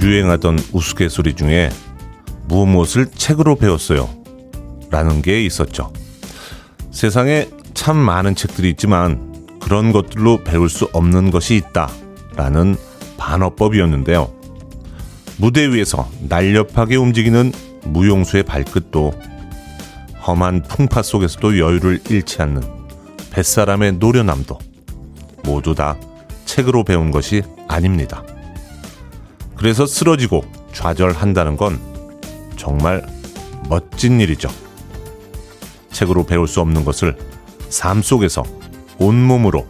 유행하던 우스갯소리 중에 무엇을 책으로 배웠어요. 라는 게 있었죠. 세상에 참 많은 책들이 있지만 그런 것들로 배울 수 없는 것이 있다. 라는 반어법이었는데요. 무대 위에서 날렵하게 움직이는 무용수의 발끝도 험한 풍파 속에서도 여유를 잃지 않는 뱃사람의 노련함도 모두 다 책으로 배운 것이 아닙니다. 그래서 쓰러지고 좌절한다는 건 정말 멋진 일이죠. 책으로 배울 수 없는 것을 삶 속에서 온몸으로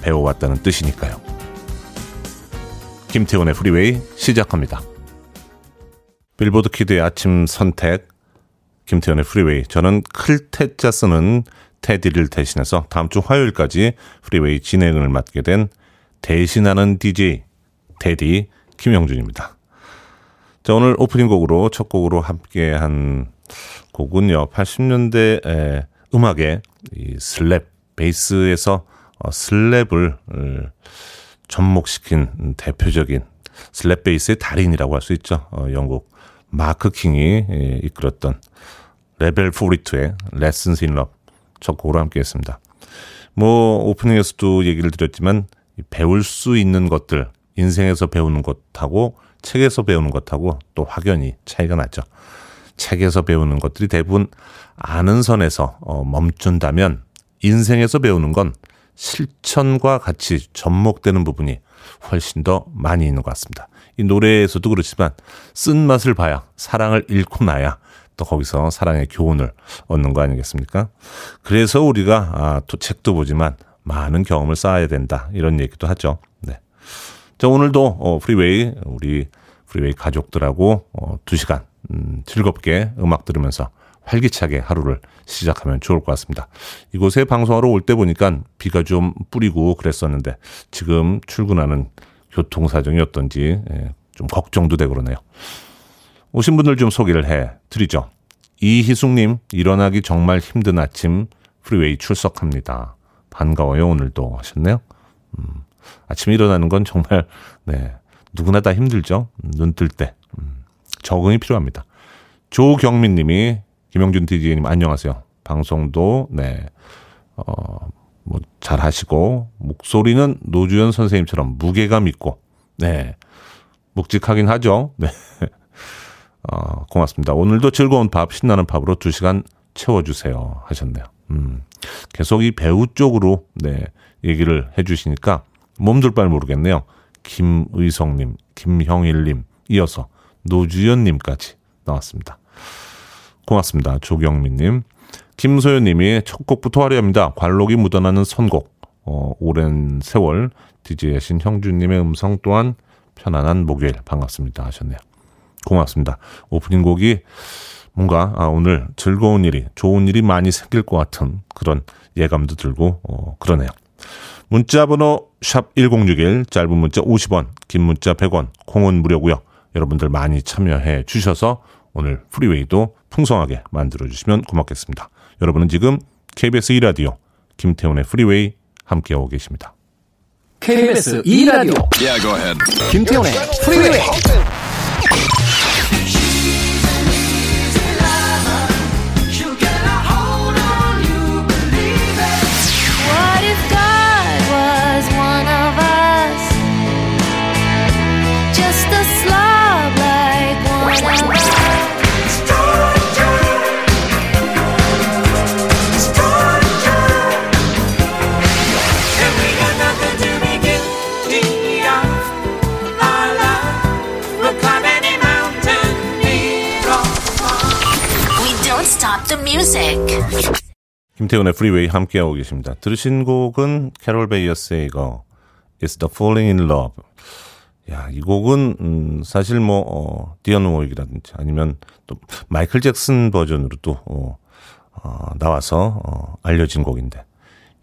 배워왔다는 뜻이니까요. 김태훈의 프리웨이 시작합니다. 빌보드 kid의 아침 선택 김태훈의 프리웨이. 저는 클 태 자 쓰는 태디를 대신해서 다음 주 화요일까지 프리웨이 진행을 맡게 된 대신하는 DJ 태디 김영준입니다. 자, 오늘 오프닝 곡으로 첫 곡으로 함께 한 곡은요. 80년대 음악의 이 slap bass에서 어, slap을 어, 접목시킨 대표적인 slap bass의 달인이라고 할 수 있죠. 어, 영국 마크 킹이 예, 이끌었던 레벨 42의 Lessons in Love 첫 곡으로 함께 했습니다. 뭐 오프닝에서도 얘기를 드렸지만 배울 수 있는 것들 인생에서 배우는 것하고 책에서 배우는 것하고 또 확연히 차이가 나죠. 책에서 배우는 것들이 대부분 아는 선에서 어, 멈춘다면 인생에서 배우는 건 실천과 같이 접목되는 부분이 훨씬 더 많이 있는 것 같습니다. 이 노래에서도 그렇지만 쓴맛을 봐야 사랑을 잃고 나야 또 거기서 사랑의 교훈을 얻는 거 아니겠습니까? 그래서 우리가 아, 또 책도 보지만 많은 경험을 쌓아야 된다 이런 얘기도 하죠. 네. 자 오늘도 어, 프리웨이 우리 프리웨이 가족들하고 어, 2시간 음, 즐겁게 음악 들으면서 활기차게 하루를 시작하면 좋을 것 같습니다. 이곳에 방송하러 올 때 보니까 비가 좀 뿌리고 그랬었는데 지금 출근하는 교통 사정이 어떤지 예, 좀 걱정도 되고 그러네요. 오신 분들 좀 소개를 해 드리죠. 이희숙님, 일어나기 정말 힘든 아침 프리웨이 출석합니다. 반가워요, 오늘도 하셨네요. 음, 아침에 일어나는 건 정말, 네, 누구나 다 힘들죠. 눈 뜰 때. 음, 적응이 필요합니다. 조경민 님이, 김영준 DJ님 안녕하세요. 방송도, 네, 어, 뭐, 잘 하시고, 목소리는 노주현 선생님처럼 무게감 있고, 네, 묵직하긴 하죠. 네. 어, 고맙습니다. 오늘도 즐거운 밥, 신나는 밥으로 두 시간 채워주세요. 하셨네요. 음, 계속 이 배우 쪽으로, 네, 얘기를 해주시니까 몸둘 바를 모르겠네요. 김의성님, 김형일님, 이어서 노주연님까지 나왔습니다. 고맙습니다. 조경민님. 김소연님이 첫 곡부터 화려합니다. 관록이 묻어나는 선곡. 어, 오랜 세월 DJ 하신 형주님의 음성 또한 편안한 목요일 반갑습니다 하셨네요. 고맙습니다. 오프닝 곡이 뭔가 아, 오늘 즐거운 일이 좋은 일이 많이 생길 것 같은 그런 예감도 들고 어, 그러네요. 문자 번호 샵 1061 짧은 문자 50원 긴 문자 100원 콩은 무료고요. 여러분들 많이 참여해 주셔서 오늘 프리웨이도 풍성하게 만들어 주시면 고맙겠습니다. 여러분은 지금 KBS 2라디오 김태훈의 프리웨이 함께하고 계십니다. KBS 2라디오 yeah, 김태훈의 프리웨이 김태훈의 프리웨이 함께하고 계십니다. 들으신 곡은 캐롤 베이어 세이거 It's the Falling in Love. 야, 이 곡은 음, 사실 뭐 어, 디온 워릭이라든지 아니면 또 마이클 잭슨 버전으로 또 어, 어, 나와서 어, 알려진 곡인데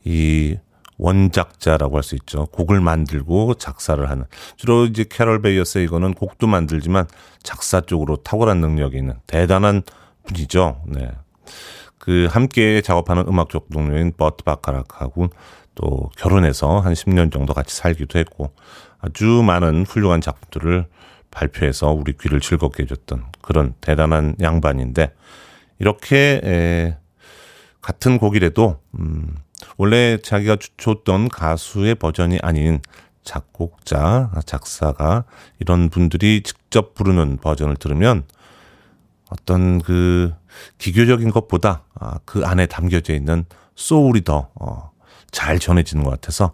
이 원작자라고 할 수 있죠. 곡을 만들고 작사를 하는 주로 이제 캐롤 베이어 세이거는 곡도 만들지만 작사 쪽으로 탁월한 능력이 있는 대단한 분이죠. 네. 그 함께 작업하는 음악 쪽 동료인 버트 바카락하고 또 결혼해서 한 10년 정도 같이 살기도 했고 아주 많은 훌륭한 작품들을 발표해서 우리 귀를 즐겁게 해줬던 그런 대단한 양반인데 이렇게 에, 같은 곡이라도 음, 원래 자기가 줬던 가수의 버전이 아닌 작곡자, 작사가 이런 분들이 직접 부르는 버전을 들으면 어떤 그 기교적인 것보다 아, 그 안에 담겨져 있는 소울이 더 어, 잘 전해지는 것 같아서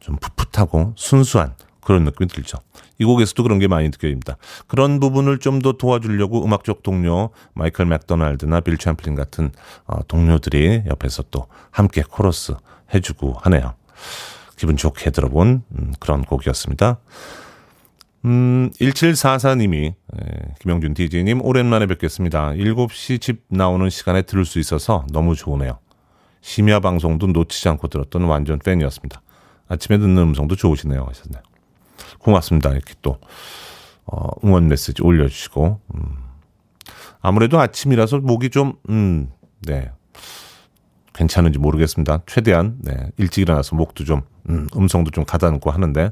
좀 풋풋하고 순수한 그런 느낌이 들죠. 이 곡에서도 그런 게 많이 느껴집니다. 그런 부분을 좀 더 도와주려고 음악적 동료 마이클 맥도날드나 빌 챔플린 같은 어, 동료들이 옆에서 또 함께 코러스 해주고 하네요. 기분 좋게 들어본 음, 그런 곡이었습니다. 음, 1744님이, 예, 김영준 DJ님, 오랜만에 뵙겠습니다. 7시 집 나오는 시간에 들을 수 있어서 너무 좋으네요. 심야 방송도 놓치지 않고 들었던 완전 팬이었습니다. 아침에 듣는 음성도 좋으시네요. 하셨네요. 고맙습니다. 이렇게 또, 어, 응원 메시지 올려주시고, 음. 아무래도 아침이라서 목이 좀, 음, 네. 괜찮은지 모르겠습니다. 최대한, 네. 일찍 일어나서 목도 좀, 음, 음성도 좀 가다듬고 하는데,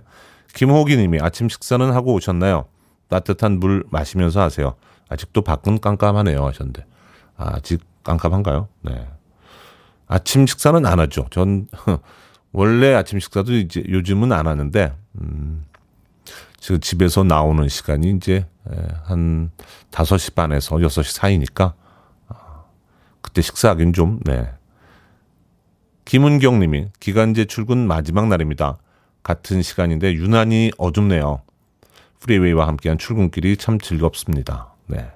김호기 님이 아침 식사는 하고 오셨나요? 따뜻한 물 마시면서 하세요. 아직도 밖은 깜깜하네요. 하셨는데. 아직 깜깜한가요? 네. 아침 식사는 안 하죠. 전, 원래 아침 식사도 이제 요즘은 안 하는데, 음, 지금 집에서 나오는 시간이 이제 한 5시 반에서 6시 사이니까, 아, 그때 식사하긴 좀, 네. 김은경 님이 기간제 출근 마지막 날입니다. 같은 시간인데 유난히 어둡네요. 프리웨이와 함께한 출근길이 참 즐겁습니다. 네.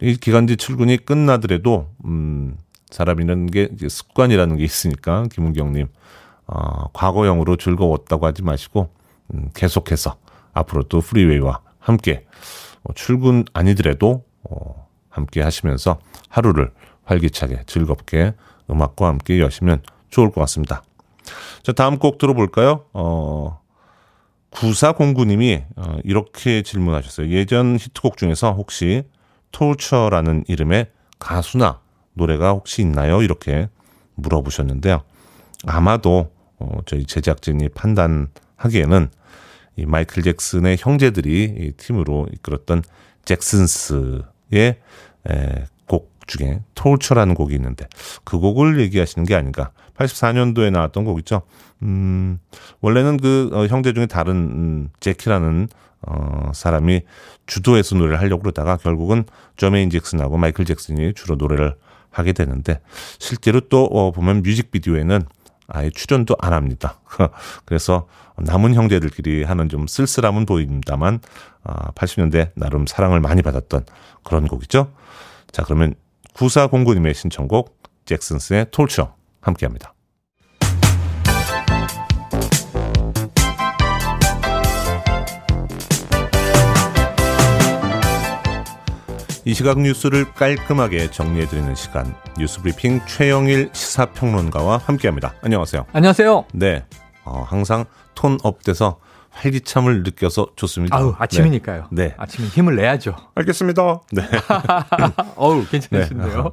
이 기간제 출근이 끝나더라도 음 사람이라는 게 습관이라는 게 있으니까 김은경님 어, 과거형으로 즐거웠다고 하지 마시고 음, 계속해서 앞으로 또 프리웨이와 함께 어, 출근 아니더라도 어, 함께 하시면서 하루를 활기차게 즐겁게 음악과 함께 여시면 좋을 것 같습니다. 자, 다음 곡 들어볼까요? 어, 9409님이 어, 이렇게 질문하셨어요. 예전 히트곡 중에서 혹시 토처라는 이름의 가수나 노래가 혹시 있나요? 이렇게 물어보셨는데요. 아마도 어, 저희 제작진이 판단하기에는 이 마이클 잭슨의 형제들이 이 팀으로 이끌었던 잭슨스의 에, 곡 중에 톨처라는 곡이 있는데 그 곡을 얘기하시는 게 아닌가. 84년도에 나왔던 곡 있죠. 음, 원래는 그 어, 형제 중에 다른 음, 제키라는 어, 사람이 주도해서 노래를 하려고 그러다가 결국은 저메인 잭슨하고 마이클 잭슨이 주로 노래를 하게 되는데 실제로 또 어, 보면 뮤직비디오에는 아예 출연도 안 합니다. 그래서 남은 형제들끼리 하는 좀 쓸쓸함은 보입니다만 아, 80년대 나름 사랑을 많이 받았던 그런 곡이죠. 자 그러면 9409님의 신청곡 잭슨스의 톨처 함께합니다. 이 시각 뉴스를 깔끔하게 정리해드리는 시간 뉴스브리핑 최영일 시사평론가와 함께합니다. 안녕하세요. 안녕하세요. 네, 어, 항상 tone up돼서 활기참을 느껴서 좋습니다. 아우 아침이니까요. 네, 네. 아침에 힘을 내야죠. 알겠습니다. 네. 어우 괜찮으신데요. 네.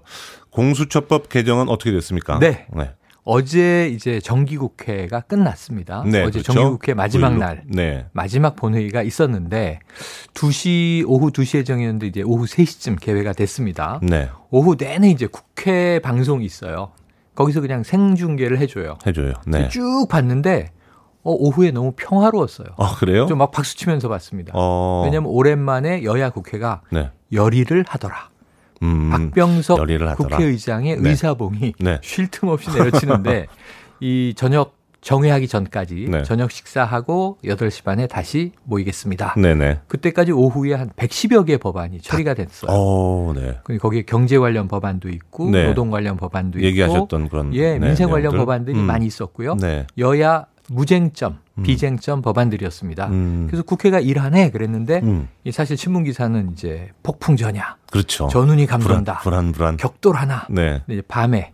공수처법 개정은 어떻게 됐습니까? 네. 네. 어제 이제 정기국회가 끝났습니다. 네, 어제 그렇죠? 정기국회 마지막 9날 네. 마지막 본회의가 있었는데 2시 오후 2시에 정했는데 이제 오후 3시쯤 개회가 됐습니다. 네. 오후 내내 이제 국회 방송이 있어요. 거기서 그냥 생중계를 해줘요. 해줘요. 네. 쭉 봤는데 어, 오후에 너무 평화로웠어요. 아, 그래요? 좀 막 박수 치면서 봤습니다. 어... 왜냐하면 오랜만에 여야 국회가 네. 열의를 하더라. 음, 박병석 국회의장의 네. 의사봉이 네. 쉴틈 없이 내려치는데 이 저녁 정회하기 전까지 네. 저녁 식사하고 8시 반에 다시 모이겠습니다. 네네. 그때까지 오후에 한 110여 개 법안이 처리가 됐어요. 오, 네. 거기에 경제 관련 법안도 있고 네. 노동 관련 법안도 얘기하셨던 그런 예, 네, 민생 관련 법안들이 음. 많이 있었고요. 네. 여야 무쟁점, 음. 비쟁점 법안들이었습니다. 음. 그래서 국회가 일하네 그랬는데 음. 사실 신문 기사는 이제 폭풍전야, 그렇죠. 전운이 감돈다, 불안, 불안, 불안. 격돌하나. 네. 밤에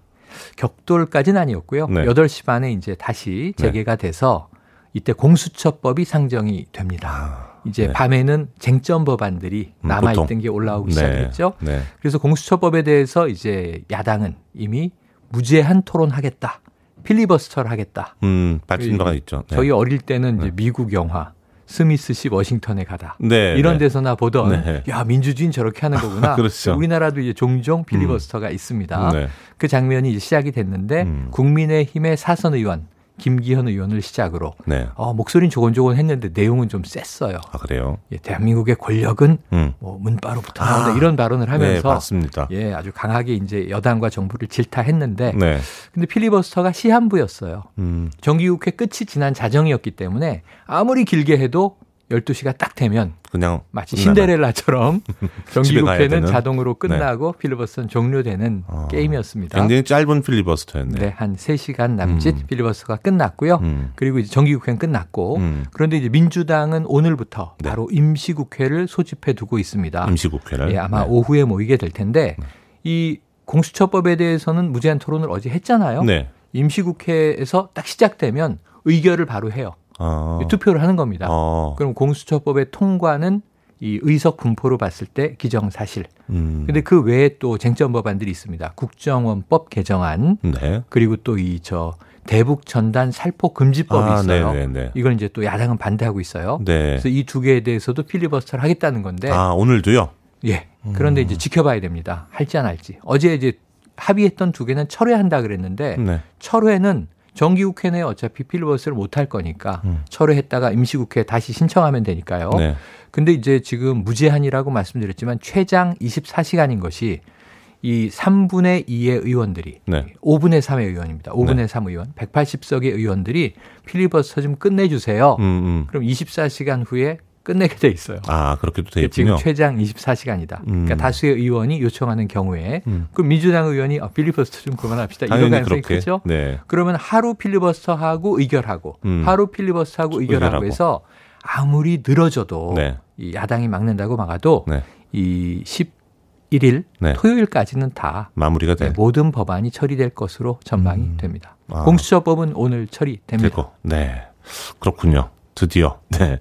격돌까지는 아니었고요. 네. 8시 반에 이제 다시 네. 재개가 돼서 이때 공수처법이 상정이 됩니다. 아, 이제 네. 밤에는 쟁점 법안들이 음, 남아 있던 게 올라오기 네. 시작했죠. 네. 그래서 공수처법에 대해서 이제 야당은 이미 무제한 토론하겠다. 필리버스터를 하겠다. 음, 발표가 있죠. 네. 저희 어릴 때는 이제 미국 영화 스미스 씨 워싱턴에 가다. 네, 이런 네. 데서나 보던 네. 야 민주주의는 저렇게 하는 거구나. 그렇죠. 우리나라도 이제 종종 필리버스터가 음. 있습니다. 네. 그 장면이 이제 시작이 됐는데 음. 국민의힘의 사선 의원 김기현 의원을 시작으로 네. 어, 목소리는 조곤조곤 했는데 내용은 좀 셌어요. 아 그래요? 예, 대한민국의 권력은 음. 뭐 문바로부터 나온다 아, 이런 발언을 네, 하면서 네, 맞습니다. 예, 아주 강하게 이제 여당과 정부를 질타했는데 네. 근데 필리버스터가 시한부였어요. 음. 정기국회 끝이 지난 자정이었기 때문에 아무리 길게 해도 12시가 딱 되면 그냥 마치 신데렐라처럼 정기 국회는 자동으로 네. 끝나고 네. 필리버스터는 종료되는 어, 게임이었습니다. 굉장히 짧은 필리버스터였네요. 네, 한 3시간 남짓 음. 필리버스터가 끝났고요. 음. 그리고 이제 정기 국회는 끝났고 음. 그런데 이제 민주당은 오늘부터 네. 바로 임시 국회를 소집해 두고 있습니다. 임시 국회를 예, 아마 네. 오후에 모이게 될 텐데 네. 이 공수처법에 대해서는 무제한 토론을 어제 했잖아요. 네. 임시 국회에서 딱 시작되면 의결을 바로 해요. 어. 투표를 하는 겁니다. 어. 그럼 공수처법의 통과는 이 의석 분포로 봤을 때 기정사실. 음. 근데 그 외에 또 쟁점 법안들이 있습니다. 국정원법 개정안. 네. 그리고 또 이 저 대북 전단 살포 금지법이 아, 있어요. 네네네. 네, 네. 이걸 이제 또 야당은 반대하고 있어요. 네. 그래서 이 두 개에 대해서도 필리버스터를 하겠다는 건데. 아, 오늘도요? 예. 그런데 음. 이제 지켜봐야 됩니다. 할지 안 할지. 어제 이제 합의했던 두 개는 철회한다 그랬는데 네. 철회는 정기국회 내에 어차피 필리버스를 못할 거니까 음. 철회했다가 임시국회 다시 신청하면 되니까요. 네. 근데 이제 지금 무제한이라고 말씀드렸지만 최장 24시간인 것이 이 3분의 2의 의원들이 네. 5분의 3의 의원입니다. 5분의 네. 3 의원, 180석의 의원들이 필리버스터 좀 끝내주세요. 음, 음. 그럼 24시간 후에 끝내게 돼 있어요. 아, 그렇게도 돼 있군요. 지금 최장 24시간이다. 음. 그러니까 다수의 의원이 요청하는 경우에 음. 그럼 민주당 의원이 어, 필리버스터 좀 그만합시다. 이런 가능성이 그렇게. 크죠. 네. 그러면 하루 필리버스터 하고 의결하고 음. 하루 필리버스터 하고 의결하고, 의결하고 해서 아무리 늘어져도 네. 이 야당이 막는다고 막아도 네. 이 11일 네. 토요일까지는 다 마무리가 돼. 모든 법안이 처리될 것으로 전망이 음. 됩니다. 아. 공수처법은 오늘 처리됩니다. 되고. 네. 그렇군요. 드디어. 네.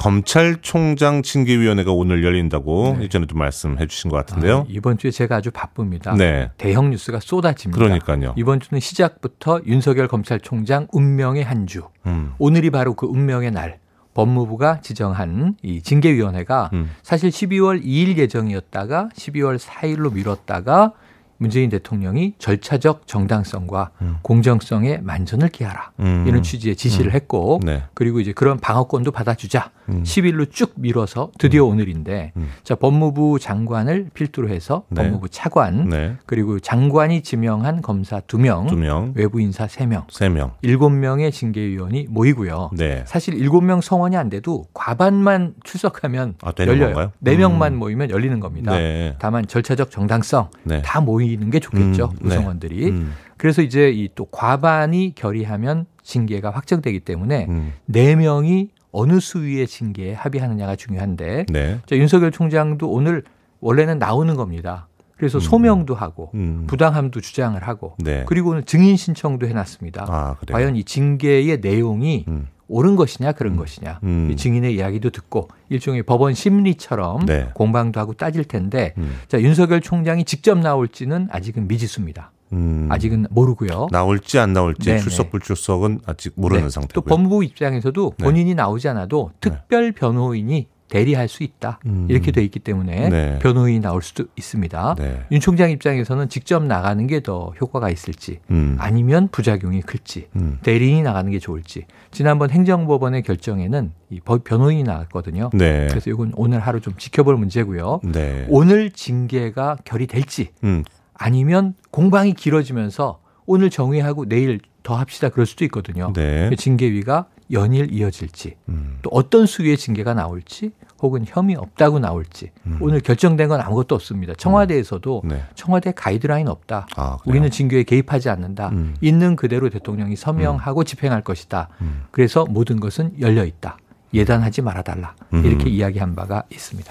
검찰총장 징계위원회가 오늘 열린다고 네. 이전에도 말씀해 주신 것 같은데요. 아, 이번 주에 제가 아주 바쁩니다. 네. 대형 뉴스가 쏟아집니다. 그러니까요. 이번 주는 시작부터 윤석열 검찰총장 운명의 한 주. 음. 오늘이 바로 그 운명의 날. 법무부가 지정한 이 징계위원회가 음. 사실 12월 2일 예정이었다가 12월 4일로 미뤘다가 문재인 대통령이 절차적 정당성과 음. 공정성에 만전을 기하라 음. 이런 취지의 지시를 음. 했고 네. 그리고 이제 그런 방어권도 받아주자 음. 10일로 쭉 미뤄서 드디어 음. 오늘인데 음. 자 법무부 장관을 필두로 해서 네. 법무부 차관 네. 그리고 장관이 지명한 검사 2명, 2명. 외부 인사 3명, 3명, 7명의 징계위원이 모이고요. 네. 사실 7명 성원이 안 돼도 과반만 출석하면 아, 열려요. 건가요? 4명만 모이면 열리는 겁니다. 네. 다만 절차적 정당성 네. 다 모이 모이는 게 좋겠죠. 음, 구성원들이. 네. 음. 그래서 이제 이 또 과반이 결의하면 징계가 확정되기 때문에 음. 4명이 어느 수위의 징계에 합의하느냐가 중요한데 네. 자, 윤석열 총장도 오늘 원래는 나오는 겁니다. 그래서 음. 소명도 하고 음. 부당함도 주장을 하고 네. 그리고 오늘 증인 신청도 해놨습니다. 아, 과연 이 징계의 내용이 음. 옳은 것이냐 그런 음. 것이냐 음. 증인의 이야기도 듣고 일종의 법원 심리처럼 네. 공방도 하고 따질 텐데 음. 자 윤석열 총장이 직접 나올지는 아직은 미지수입니다. 음. 아직은 모르고요. 나올지 안 나올지 네네. 출석 불출석은 아직 모르는 네. 상태고요. 또 법무부 입장에서도 네. 본인이 나오지 않아도 특별 변호인이 대리할 수 있다. 음. 이렇게 돼 있기 때문에 네. 변호인이 나올 수도 있습니다. 네. 윤 총장 입장에서는 직접 나가는 게 더 효과가 있을지 음. 아니면 부작용이 클지 음. 대리인이 나가는 게 좋을지 지난번 행정법원의 결정에는 이 변호인이 나왔거든요. 네. 그래서 이건 오늘 하루 좀 지켜볼 문제고요. 네. 오늘 징계가 결의될지 음. 아니면 공방이 길어지면서 오늘 정의하고 내일 더 합시다 그럴 수도 있거든요. 네. 그 징계위가 연일 이어질지 음. 또 어떤 수위의 징계가 나올지 혹은 혐의 없다고 나올지 음. 오늘 결정된 건 아무것도 없습니다. 청와대에서도 음. 네. 청와대 가이드라인 없다. 아, 우리는 징계에 개입하지 않는다. 음. 있는 그대로 대통령이 서명하고 음. 집행할 것이다. 음. 그래서 모든 것은 열려 있다. 예단하지 말아달라. 이렇게 이야기한 바가 있습니다.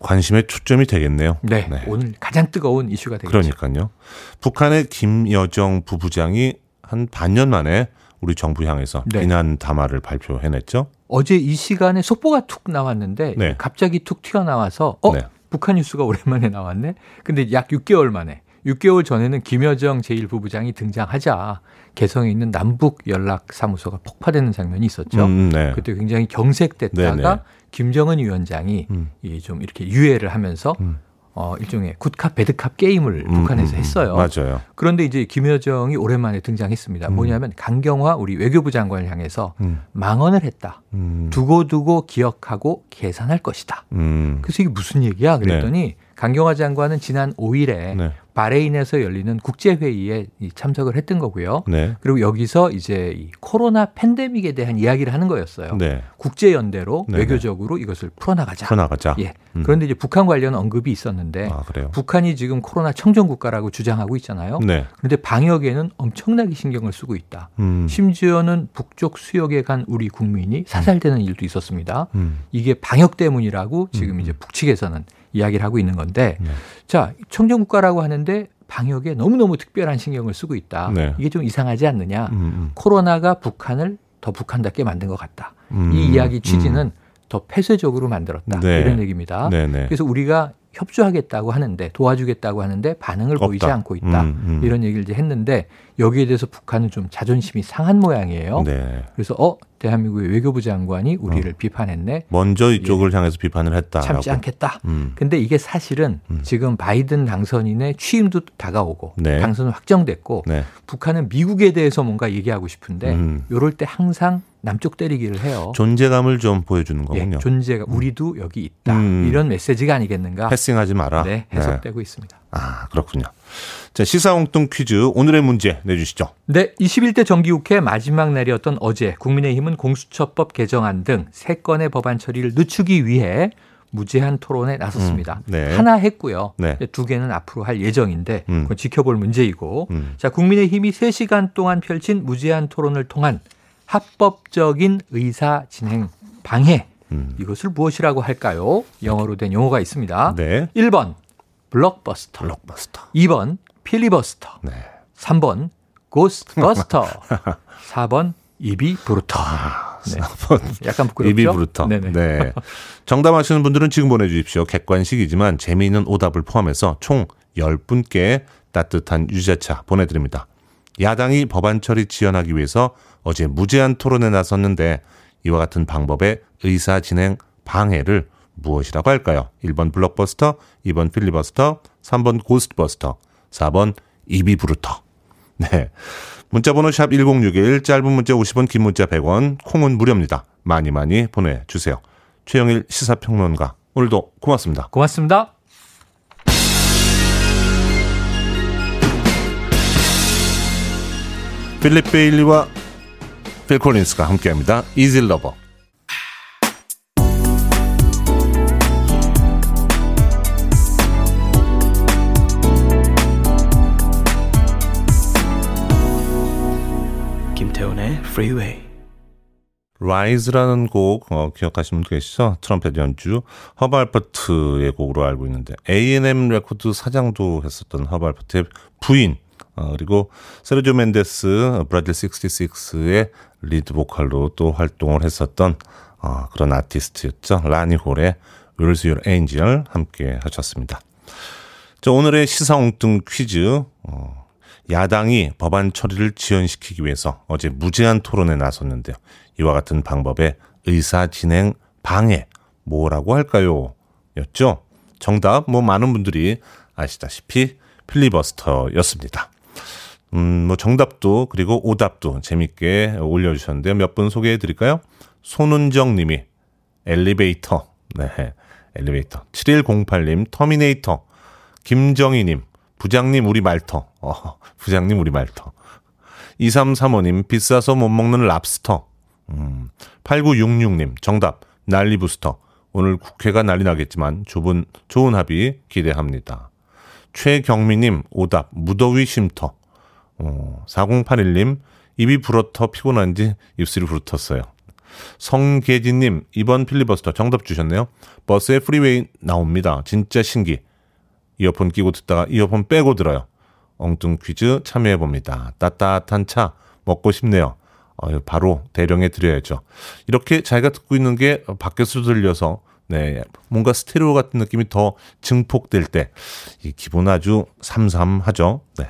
관심의 초점이 되겠네요. 네, 네. 오늘 가장 뜨거운 이슈가 되겠죠. 그러니까요. 북한의 김여정 부부장이 한 반년 만에 우리 정부 향해서 네. 비난 담화를 발표해냈죠. 어제 이 시간에 속보가 툭 나왔는데 네. 갑자기 툭 튀어나와서 어 네. 북한 뉴스가 오랜만에 나왔네. 근데 약 6개월 만에 6개월 전에는 김여정 제1부부장이 등장하자 개성에 있는 남북 연락 사무소가 폭파되는 장면이 있었죠. 음, 네. 그때 굉장히 경색됐다가 네 네. 김정은 위원장이 음. 좀 이렇게 유예를 하면서 음. 어, 일종의 굿캅 배드캅 게임을 음, 북한에서 음, 음. 했어요. 맞아요. 그런데 이제 김여정이 오랜만에 등장했습니다. 음. 뭐냐면 강경화 우리 외교부 장관을 향해서 음. 망언을 했다. 음. 두고두고 기억하고 계산할 것이다. 그래서 이게 무슨 얘기야? 그랬더니 네. 강경화 장관은 지난 5일에 네. 바레인에서 열리는 국제회의에 참석을 했던 거고요. 네. 그리고 여기서 이제 이 코로나 팬데믹에 대한 이야기를 하는 거였어요. 네. 국제연대로 네 외교적으로 이것을 풀어나가자. 풀어나가자. 예. 음. 그런데 이제 북한 관련 언급이 있었는데 아, 북한이 지금 코로나 청정국가라고 주장하고 있잖아요. 네. 그런데 방역에는 엄청나게 신경을 쓰고 있다. 음. 심지어는 북쪽 수역에 간 우리 국민이 사살되는 일도 있었습니다. 음. 이게 방역 때문이라고 지금 음. 이제 북측에서는 이야기를 하고 있는 건데 네. 자 청정국가라고 하는데 방역에 너무너무 특별한 신경을 쓰고 있다. 네. 이게 좀 이상하지 않느냐. 음, 음. 코로나가 북한을 더 북한답게 만든 것 같다. 음, 이 이야기 취지는 음. 더 폐쇄적으로 만들었다. 네. 이런 얘기입니다. 네, 네. 그래서 우리가 협조하겠다고 하는데 도와주겠다고 하는데 반응을 없다. 보이지 않고 있다. 음, 음. 이런 얘기를 이제 했는데 여기에 대해서 북한은 좀 자존심이 상한 모양이에요. 네. 그래서 어 대한민국의 외교부 장관이 우리를 어. 비판했네. 먼저 이쪽을 예. 향해서 비판을 했다. 참지 않겠다. 음. 근데 이게 사실은 음. 지금 바이든 당선인의 취임도 다가오고 네. 당선은 확정됐고 네. 북한은 미국에 대해서 뭔가 얘기하고 싶은데 음. 이럴 때 항상 남쪽 때리기를 해요. 존재감을 좀 보여주는 거군요. 예, 존재가 음. 우리도 여기 있다. 음. 이런 메시지가 아니겠는가? 패싱하지 마라. 네, 해석되고 네. 있습니다. 아 그렇군요. 자 시사홍뚱 퀴즈 오늘의 문제 내주시죠. 네, 21대 정기국회 마지막 날이었던 어제 국민의힘은 공수처법 개정안 등 세 건의 법안 처리를 늦추기 위해 무제한 토론에 나섰습니다. 음, 네. 하나 했고요. 네. 두 개는 앞으로 할 예정인데 음. 그건 지켜볼 문제이고. 음. 자, 국민의힘이 3시간 동안 펼친 무제한 토론을 통한 합법적인 의사 진행 방해. 음. 이것을 무엇이라고 할까요? 영어로 된 용어가 있습니다. 네. 1번 블록버스터. 블록버스터. 2번 필리버스터. 네. 3번 고스트버스터. 4번 입이 부르터. 아, 네. 약간 부끄럽죠. 입이 부르터. 네네. 네. 정답 아시는 분들은 지금 보내주십시오. 객관식이지만 재미있는 오답을 포함해서 총 10분께 따뜻한 유자차 보내드립니다. 야당이 법안 처리 지연하기 위해서 어제 무제한 토론에 나섰는데 이와 같은 방법의 의사 진행 방해를 무엇이라고 할까요? 1번 블록버스터, 2번 필리버스터, 3번 고스트버스터, 4번 이비브루터. 네. 문자번호 샵 1061, 짧은 문자 50원, 긴 문자 100원, 콩은 무료입니다. 많이 많이 보내주세요. 최영일 시사평론가, 오늘도 고맙습니다. 고맙습니다. 필립 베일리와 필 콜린스가 함께합니다. Easy Lover. Freeway. Rise라는 곡 어, 기억하시는 분 계시죠? 트럼펫 연주 허브 알퍼트의 곡으로 알고 있는데 A&M 레코드 사장도 했었던 허브 알퍼트의 부인 어, 그리고 세르조 멘데스 브라질 66의 리드 보컬로 또 활동을 했었던 어, 그런 아티스트였죠. 라니 홀의 Where's Your Angel 함께 하셨습니다. 자, 오늘의 시사 엉뚱 퀴즈 어, 야당이 법안 처리를 지연시키기 위해서 어제 무제한 토론에 나섰는데요. 이와 같은 방법의 의사 진행 방해 뭐라고 할까요? 였죠. 정답 뭐 많은 분들이 아시다시피 필리버스터였습니다. 음, 뭐 정답도 그리고 오답도 재밌게 올려주셨는데요. 몇 분 소개해 드릴까요? 손은정 님이 엘리베이터. 네. 엘리베이터. 7108님, 터미네이터. 김정희 님, 부장님 우리 말터. 어, 부장님 우리 말터. 2335님, 비싸서 못 먹는 랍스터. 음, 8966님, 정답, 난리 부스터. 오늘 국회가 난리 나겠지만 좁은, 좋은 합의 기대합니다. 최경미님, 오답, 무더위 쉼터. 어, 4081님, 입이 불어터 피곤한지 입술이 부르텄어요. 성계진님, 이번 필리버스터 정답 주셨네요. 버스에 프리웨이 나옵니다. 진짜 신기. 이어폰 끼고 듣다가 이어폰 빼고 들어요. 엉뚱 퀴즈 참여해봅니다. 따뜻한 차 먹고 싶네요. 어, 바로 대령해 드려야죠. 이렇게 자기가 듣고 있는 게 밖에서 들려서 네, 뭔가 스테레오 같은 느낌이 더 증폭될 때, 이 기분 아주 삼삼하죠. 네.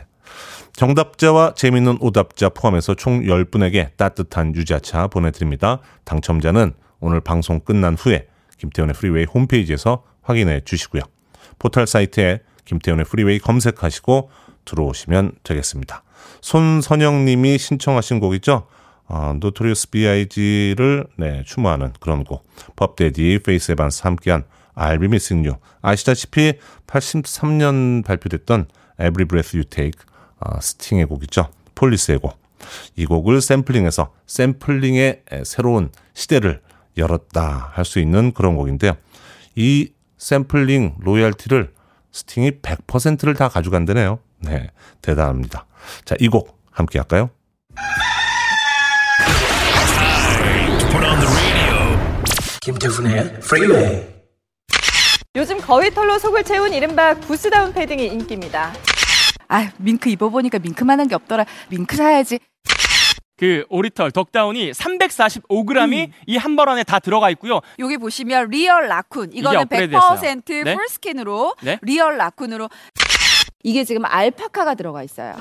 정답자와 재밌는 오답자 포함해서 총 10분에게 따뜻한 유자차 보내드립니다. 당첨자는 오늘 방송 끝난 후에 김태훈의 프리웨이 홈페이지에서 확인해 주시고요. 포털 사이트에 김태훈의 프리웨이 검색하시고 들어오시면 되겠습니다. 손선영 님이 신청하신 곡이죠. 어, 노토리우스 B.I.G를 네, 추모하는 그런 곡. 퍼프 대디, 페이스 에반스 함께한 be missing you. 아시다시피 83년 발표됐던 Breath You Take 어, 스팅의 곡이죠. 폴리스의 곡. 이 곡을 샘플링해서 샘플링의 새로운 시대를 열었다 할 수 있는 그런 곡인데요. 이 샘플링 로열티를 스팅이 100%를 다 가져간다네요. 네, 대단합니다. 자, 이 곡 함께 할까요? 김태훈의 프리웨이 요즘 거위 털로 속을 채운 이른바 구스다운 패딩이 인기입니다. 아, 밍크 입어보니까 밍크만한 게 없더라. 밍크 사야지. 그 오리털 덕다운이 345g이 음. 이한 벌 안에 다 들어가 있고요. 여기 보시면 real raccoon 이거는 100% 네? full skin으로 네? real raccoon으로 이게 지금 알파카가 들어가 있어요.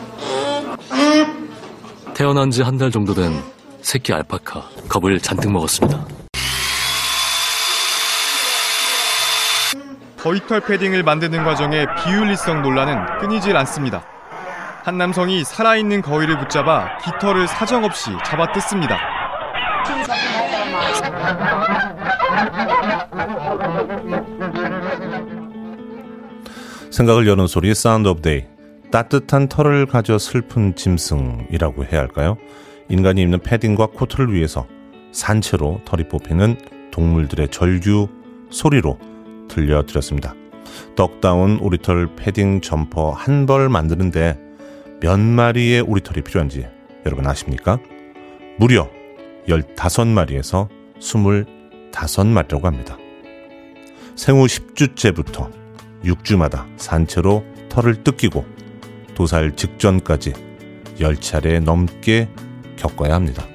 태어난 지 한 달 정도 된 새끼 알파카 겁을 잔뜩 먹었습니다. 거위털 패딩을 만드는 과정에 비윤리성 논란은 끊이질 않습니다. 한 남성이 살아있는 거위를 붙잡아 깃털을 사정없이 잡아 뜯습니다. 생각을 여는 소리 Sound of Day 따뜻한 털을 가져 슬픈 짐승이라고 해야 할까요? 인간이 입는 패딩과 코트를 위해서 산채로 털이 뽑히는 동물들의 절규 소리로 들려드렸습니다. 덕다운 오리털 패딩 점퍼 한 벌 만드는데 몇 마리의 오리털이 필요한지 여러분 아십니까? 무려 15마리에서 25마리라고 합니다. 생후 10주째부터 6주마다 산채로 털을 뜯기고 도살 직전까지 10차례 넘게 겪어야 합니다.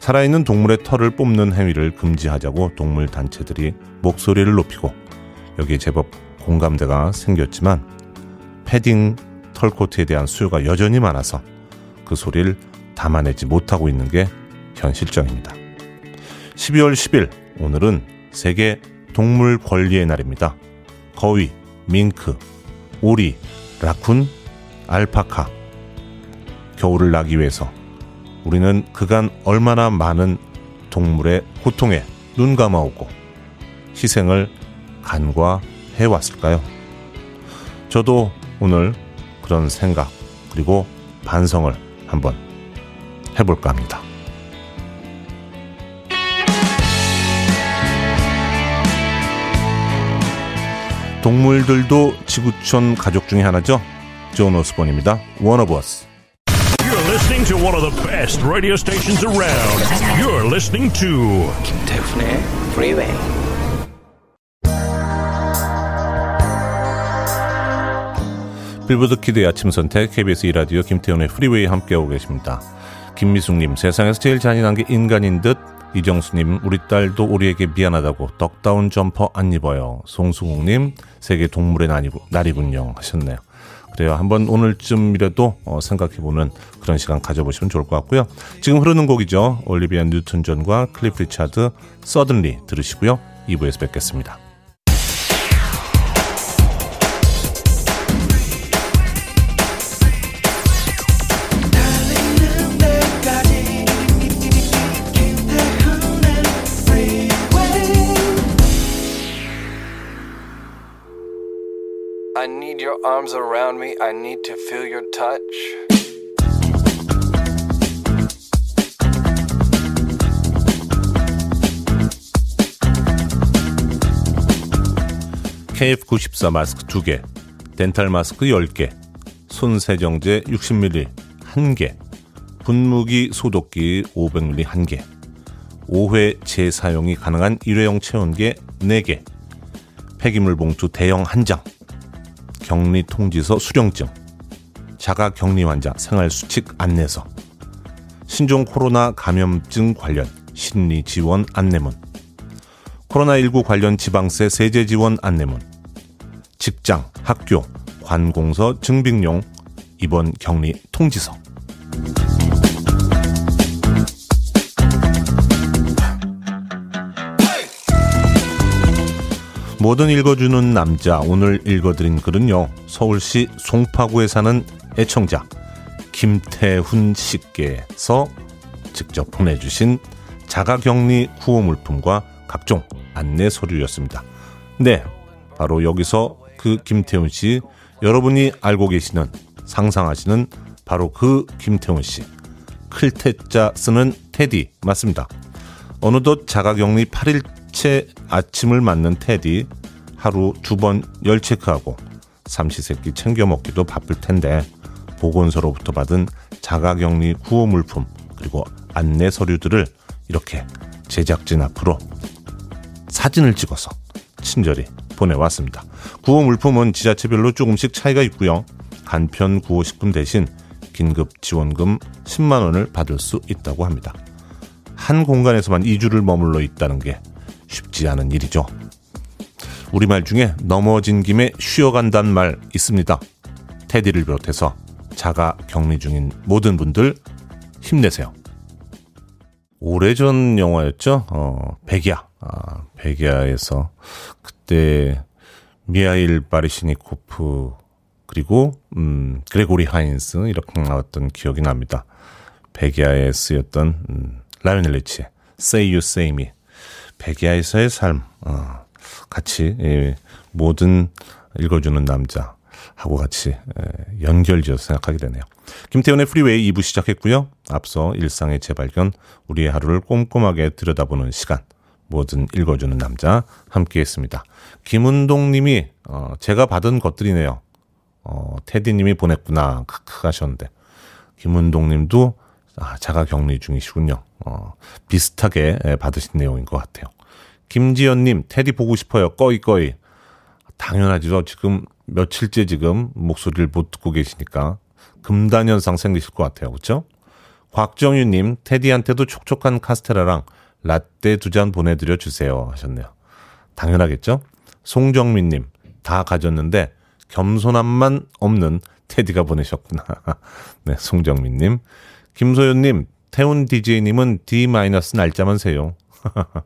살아있는 동물의 털을 뽑는 행위를 금지하자고 동물 단체들이 목소리를 높이고 여기에 제법 공감대가 생겼지만 패딩 털코트에 대한 수요가 여전히 많아서 그 소리를 담아내지 못하고 있는 게 현실정입니다. 12월 10일 오늘은 세계 동물 권리의 날입니다. 거위, 밍크, 오리, 라쿤, 알파카. 겨울을 나기 위해서 우리는 그간 얼마나 많은 동물의 고통에 눈 감아오고 희생을 간과해 왔을까요? 저도 오늘 그런 생각 그리고 반성을 한번 해볼까 합니다. 동물들도 지구촌 가족 중의 하나죠. 존 오스본입니다. One of Us. You're listening to one of the best radio stations around. You're listening to 김태훈의 Freeway. 빌보드 kid의 아침 선택 KBS 2라디오 김태훈의 프리웨이 함께하고 계십니다. 김미숙님 세상에서 제일 잔인한 게 인간인 듯 이정수님 우리 딸도 우리에게 미안하다고 덕다운 점퍼 안 입어요. 송수국님 세계 동물의 날이군요 하셨네요. 그래요. 한번 오늘쯤이라도 어, 생각해보는 그런 시간 가져보시면 좋을 것 같고요. 지금 흐르는 곡이죠. 올리비아 뉴튼 존과 클리프 리차드 Suddenly 들으시고요. 2부에서 뵙겠습니다. Arms around me. I need to feel your touch. KF94 마스크 2개, 덴탈 마스크 10개, 손 세정제 60ml 1개, 분무기 소독기 500ml 1개, 5회 재사용이 가능한 일회용 체온계 4개, 폐기물 봉투 대형 1장, 격리 통지서 수령증, 자가 격리 환자 생활 수칙 안내서, 신종 코로나 감염증 관련 심리 지원 안내문, 코로나19 관련 지방세 세제 지원 안내문, 직장, 학교, 관공서 증빙용 입원 격리 통지서. 뭐든 읽어주는 남자 오늘 읽어드린 글은요 서울시 송파구에 사는 애청자 김태훈 씨께서 직접 보내주신 자가격리 구호 물품과 각종 안내 서류였습니다. 네, 바로 여기서 그 김태훈 씨, 여러분이 알고 계시는, 상상하시는 바로 그 김태훈 씨. 클테자 쓰는 테디, 맞습니다. 어느덧 자가격리 8일 째 아침을 맞는 테디, 하루 두 번 열 체크하고 삼시세끼 챙겨 먹기도 바쁠 텐데, 보건소로부터 받은 자가격리 구호 물품, 그리고 안내 서류들을 이렇게 제작진 앞으로 사진을 찍어서 친절히 보내왔습니다. 구호 물품은 지자체별로 조금씩 차이가 있고요. 간편 구호식품 대신 긴급 지원금 10만 원을 받을 수 있다고 합니다. 한 공간에서만 2주를 머물러 있다는 게 쉽지 않은 일이죠. 우리말 중에 넘어진 김에 쉬어간단 말 있습니다. 테디를 비롯해서 자가 격리 중인 모든 분들 힘내세요. 오래전 영화였죠. 어, 백야. 아, 백야에서 그때 미하일 바리시니코프 그리고 음, 그레고리 하인스 이렇게 나왔던 기억이 납니다. 백야에 쓰였던 음, 라이오넬 리치의 Say You Say Me 백야에서의 삶 어, 같이 예, 뭐든 읽어주는 남자 하고 같이 예, 연결지어서 생각하게 되네요. 김태훈의 프리웨이 2부 시작했고요. 앞서 일상의 재발견, 우리의 하루를 꼼꼼하게 들여다보는 시간, 뭐든 읽어주는 남자 함께 했습니다. 김은동 님이, 어, 제가 받은 것들이네요. 어, 테디 님이 보냈구나. 크크 하셨는데. 김은동 님도 아, 자가 격리 중이시군요. 어, 비슷하게 받으신 내용인 것 같아요. 김지연 님, 테디 보고 싶어요. 꺼이 꺼이. 당연하죠. 지금 며칠째 지금 목소리를 못 듣고 계시니까 금단 현상 생기실 것 같아요. 그렇죠? 곽정유님, 테디한테도 촉촉한 카스테라랑 라떼 두 잔 보내드려 주세요 하셨네요. 당연하겠죠? 송정민님, 다 가졌는데 겸손함만 없는 테디가 보내셨구나. 네, 송정민님. 김소연님, 태훈 DJ님은 D- 날짜만 세요.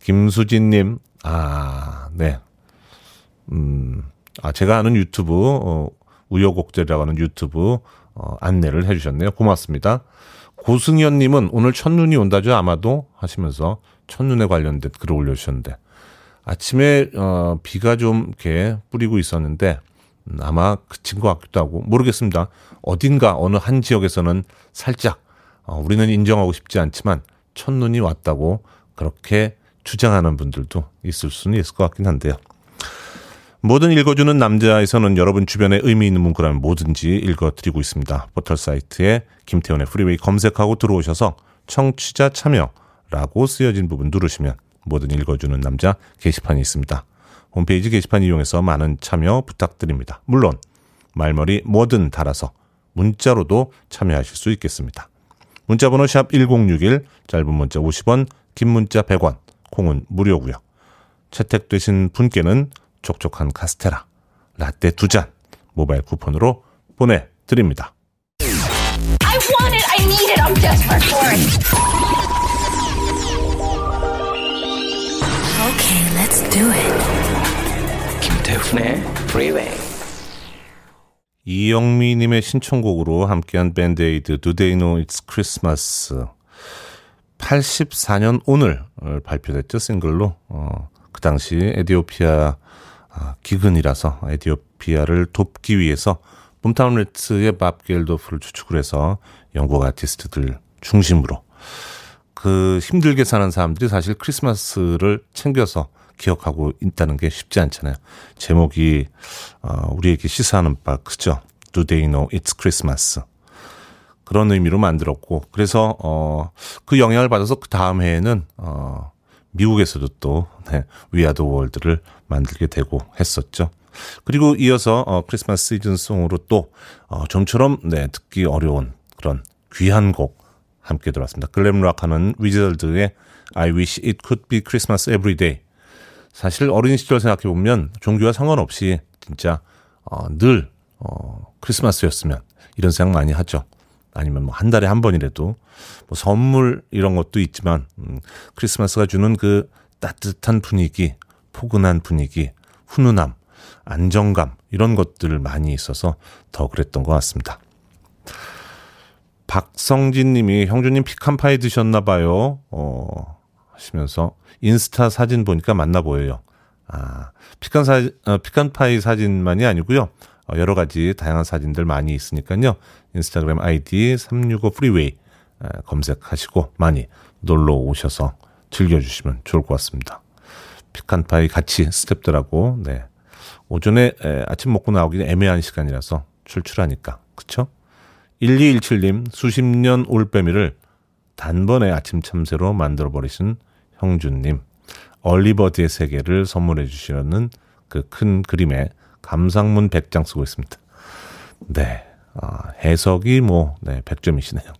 김수진님, 아, 네. 음, 아, 제가 아는 유튜브, 어, 우여곡절이라고 하는 유튜브, 어, 안내를 해주셨네요. 고맙습니다. 고승현님은 오늘 첫눈이 온다죠, 아마도? 하시면서 첫눈에 관련된 글을 올려주셨는데, 아침에, 어, 비가 좀 이렇게 뿌리고 있었는데, 음, 아마 그친 것 같기도 하고, 모르겠습니다. 어딘가, 어느 한 지역에서는 살짝, 어, 우리는 인정하고 싶지 않지만, 첫눈이 왔다고 그렇게 주장하는 분들도 있을 수는 있을 것 같긴 한데요. 뭐든 읽어주는 남자에서는 여러분 주변에 의미 있는 문구라면 뭐든지 읽어드리고 있습니다. 포털 사이트에 김태훈의 프리웨이 검색하고 들어오셔서 청취자 참여라고 쓰여진 부분 누르시면 뭐든 읽어주는 남자 게시판이 있습니다. 홈페이지 게시판 이용해서 많은 참여 부탁드립니다. 물론 말머리 뭐든 달아서 문자로도 참여하실 수 있겠습니다. 문자 번호 샵 1061, 짧은 문자 50원, 긴 문자 100원, 콩은 무료고요. 채택되신 분께는 촉촉한 카스테라, 라떼 두 잔 모바일 쿠폰으로 보내드립니다. Okay, let's do it. 김태훈의 Freeway. 이영미님의 신청곡으로 함께한 밴드에이드 Do They Know It's Christmas 84년 오늘 발표됐죠 싱글로 어, 그 당시 에디오피아 아, 기근이라서 에디오피아를 돕기 위해서 붐타운 레츠의 밥 겔도프를 추측을 해서 영국 아티스트들 중심으로 그 힘들게 사는 사람들이 사실 크리스마스를 챙겨서 기억하고 있다는 게 쉽지 않잖아요. 제목이 어, 우리에게 시사하는 바 크죠. Do they know it's Christmas? 그런 의미로 만들었고 그래서 어, 그 영향을 받아서 그 다음 해에는 어, 미국에서도 또 네, 위아더 월드를 만들게 되고 했었죠. 그리고 이어서 어, 크리스마스 시즌송으로 또 어, 좀처럼 네, 듣기 어려운 그런 귀한 곡 함께 들어왔습니다. 글램락 하는 위저드의 I wish it could be Christmas every day. 사실 어린 시절 생각해 보면 종교와 상관없이 진짜 어, 늘 어, 크리스마스였으면 이런 생각 많이 하죠. 아니면 뭐 한 달에 한 번이라도 뭐 선물 이런 것도 있지만 음, 크리스마스가 주는 그 따뜻한 분위기, 포근한 분위기, 훈훈함, 안정감 이런 것들 많이 있어서 더 그랬던 것 같습니다. 박성진 님이 형주님 피칸파이 드셨나 봐요. 어, 하시면서 인스타 사진 보니까 맞나 보여요. 아, 피칸 사, 어, 피칸파이 사진만이 아니고요. 어, 여러 가지 다양한 사진들 많이 있으니까요. 인스타그램 아이디 365 프리웨이 검색하시고 많이 놀러 오셔서 즐겨 주시면 좋을 것 같습니다. 피칸파이 같이 스탭들하고 네. 오전에 아침 먹고 나오기는 애매한 시간이라서 출출하니까 그쵸? 1217님 수십 년 올빼미를 단번에 아침 참새로 만들어 버리신 형준님 얼리버드의 세계를 선물해 주시려는 그 큰 그림에 감상문 100장 쓰고 있습니다. 네. 아, 해석이 뭐, 네, 100점이시네요.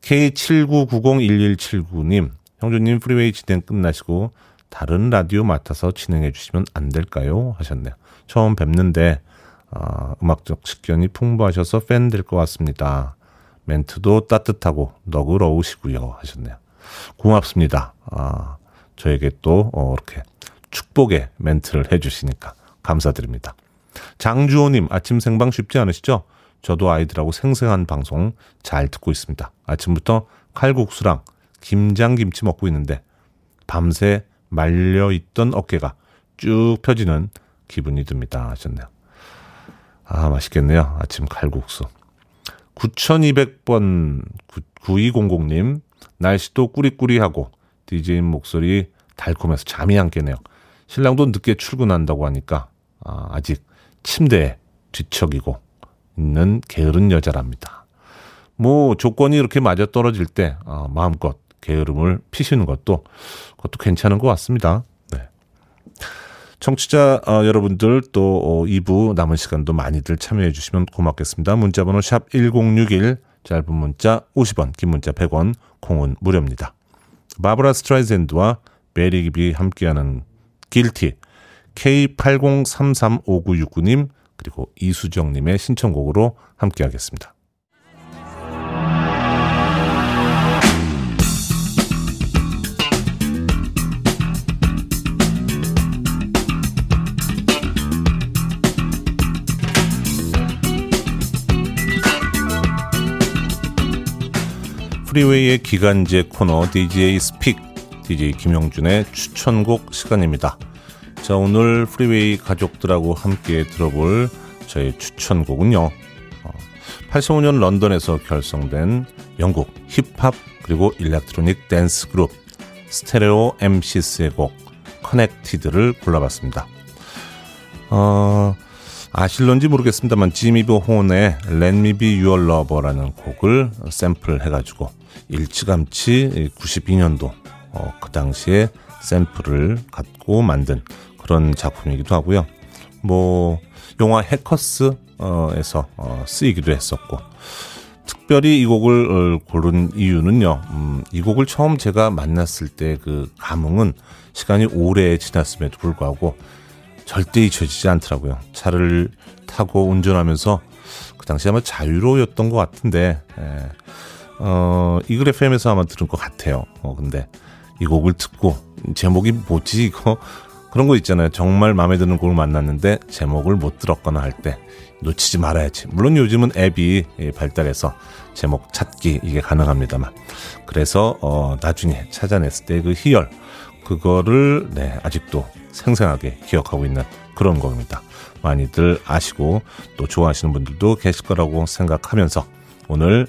K79901179님, 형준님 프리웨이 진행 끝나시고 다른 라디오 맡아서 진행해 주시면 안 될까요? 하셨네요. 처음 뵙는데 어, 음악적 식견이 풍부하셔서 팬 될 것 같습니다. 멘트도 따뜻하고 너그러우시고요 하셨네요. 고맙습니다. 아, 저에게 또 어, 이렇게 축복의 멘트를 해주시니까 감사드립니다. 장주호님 아침 생방 쉽지 않으시죠? 저도 아이들하고 생생한 방송 잘 듣고 있습니다. 아침부터 칼국수랑 김장김치 먹고 있는데 밤새 말려있던 어깨가 쭉 펴지는 기분이 듭니다 하셨네요. 아, 맛있겠네요. 아침 칼국수. 9200번 9200님, 날씨도 꾸리꾸리하고 DJ인 목소리 달콤해서 잠이 안 깨네요. 신랑도 늦게 출근한다고 하니까 아, 아직 침대에 뒤척이고 있는 게으른 여자랍니다. 뭐 조건이 이렇게 맞아 떨어질 때 아, 마음껏 게으름을 피시는 것도 그것도 괜찮은 것 같습니다. 청취자 어, 여러분들 또 어, 2부 남은 시간도 많이들 참여해 주시면 고맙겠습니다. 문자 번호 샵 1061, 짧은 문자 50원, 긴 문자 100원, 콩은 무료입니다. 바브라 스트라이젠드와 깁이 함께하는 길티, K80335969님, 그리고 이수정님의 신청곡으로 함께하겠습니다. 프리웨이의 기간제 코너 DJ's Pick DJ 김형준의 추천곡 시간입니다. 자 오늘 프리웨이 가족들하고 함께 들어볼 저의 추천곡은요. 85년 어, 런던에서 결성된 영국 힙합 그리고 electronic 댄스 그룹 스테레오 MC's의 곡 Connected를 골라봤습니다. 어, 아실런지 모르겠습니다만 지미 보 혼의 Let Me Be Your Lover라는 곡을 샘플 해가지고 일찌감치 92년도 어, 그 당시에 샘플을 갖고 만든 그런 작품이기도 하고요. 뭐 영화 해커스에서 어, 쓰이기도 했었고 특별히 이 곡을 어, 고른 이유는요. 음, 이 곡을 처음 제가 만났을 때 그 감흥은 시간이 오래 지났음에도 불구하고 절대 잊혀지지 않더라고요. 차를 타고 운전하면서 그 당시 아마 자유로웠던 것 같은데 예. 어, 이글 FM에서 아마 들은 것 같아요. 어, 근데 이 곡을 듣고 제목이 뭐지 이거 그런 거 있잖아요. 정말 마음에 드는 곡을 만났는데 제목을 못 들었거나 할 때 놓치지 말아야지. 물론 요즘은 앱이 발달해서 제목 찾기 이게 가능합니다만 그래서 어, 나중에 찾아냈을 때 그 희열 그거를 네, 아직도 생생하게 기억하고 있는 그런 곡입니다. 많이들 아시고 또 좋아하시는 분들도 계실 거라고 생각하면서 오늘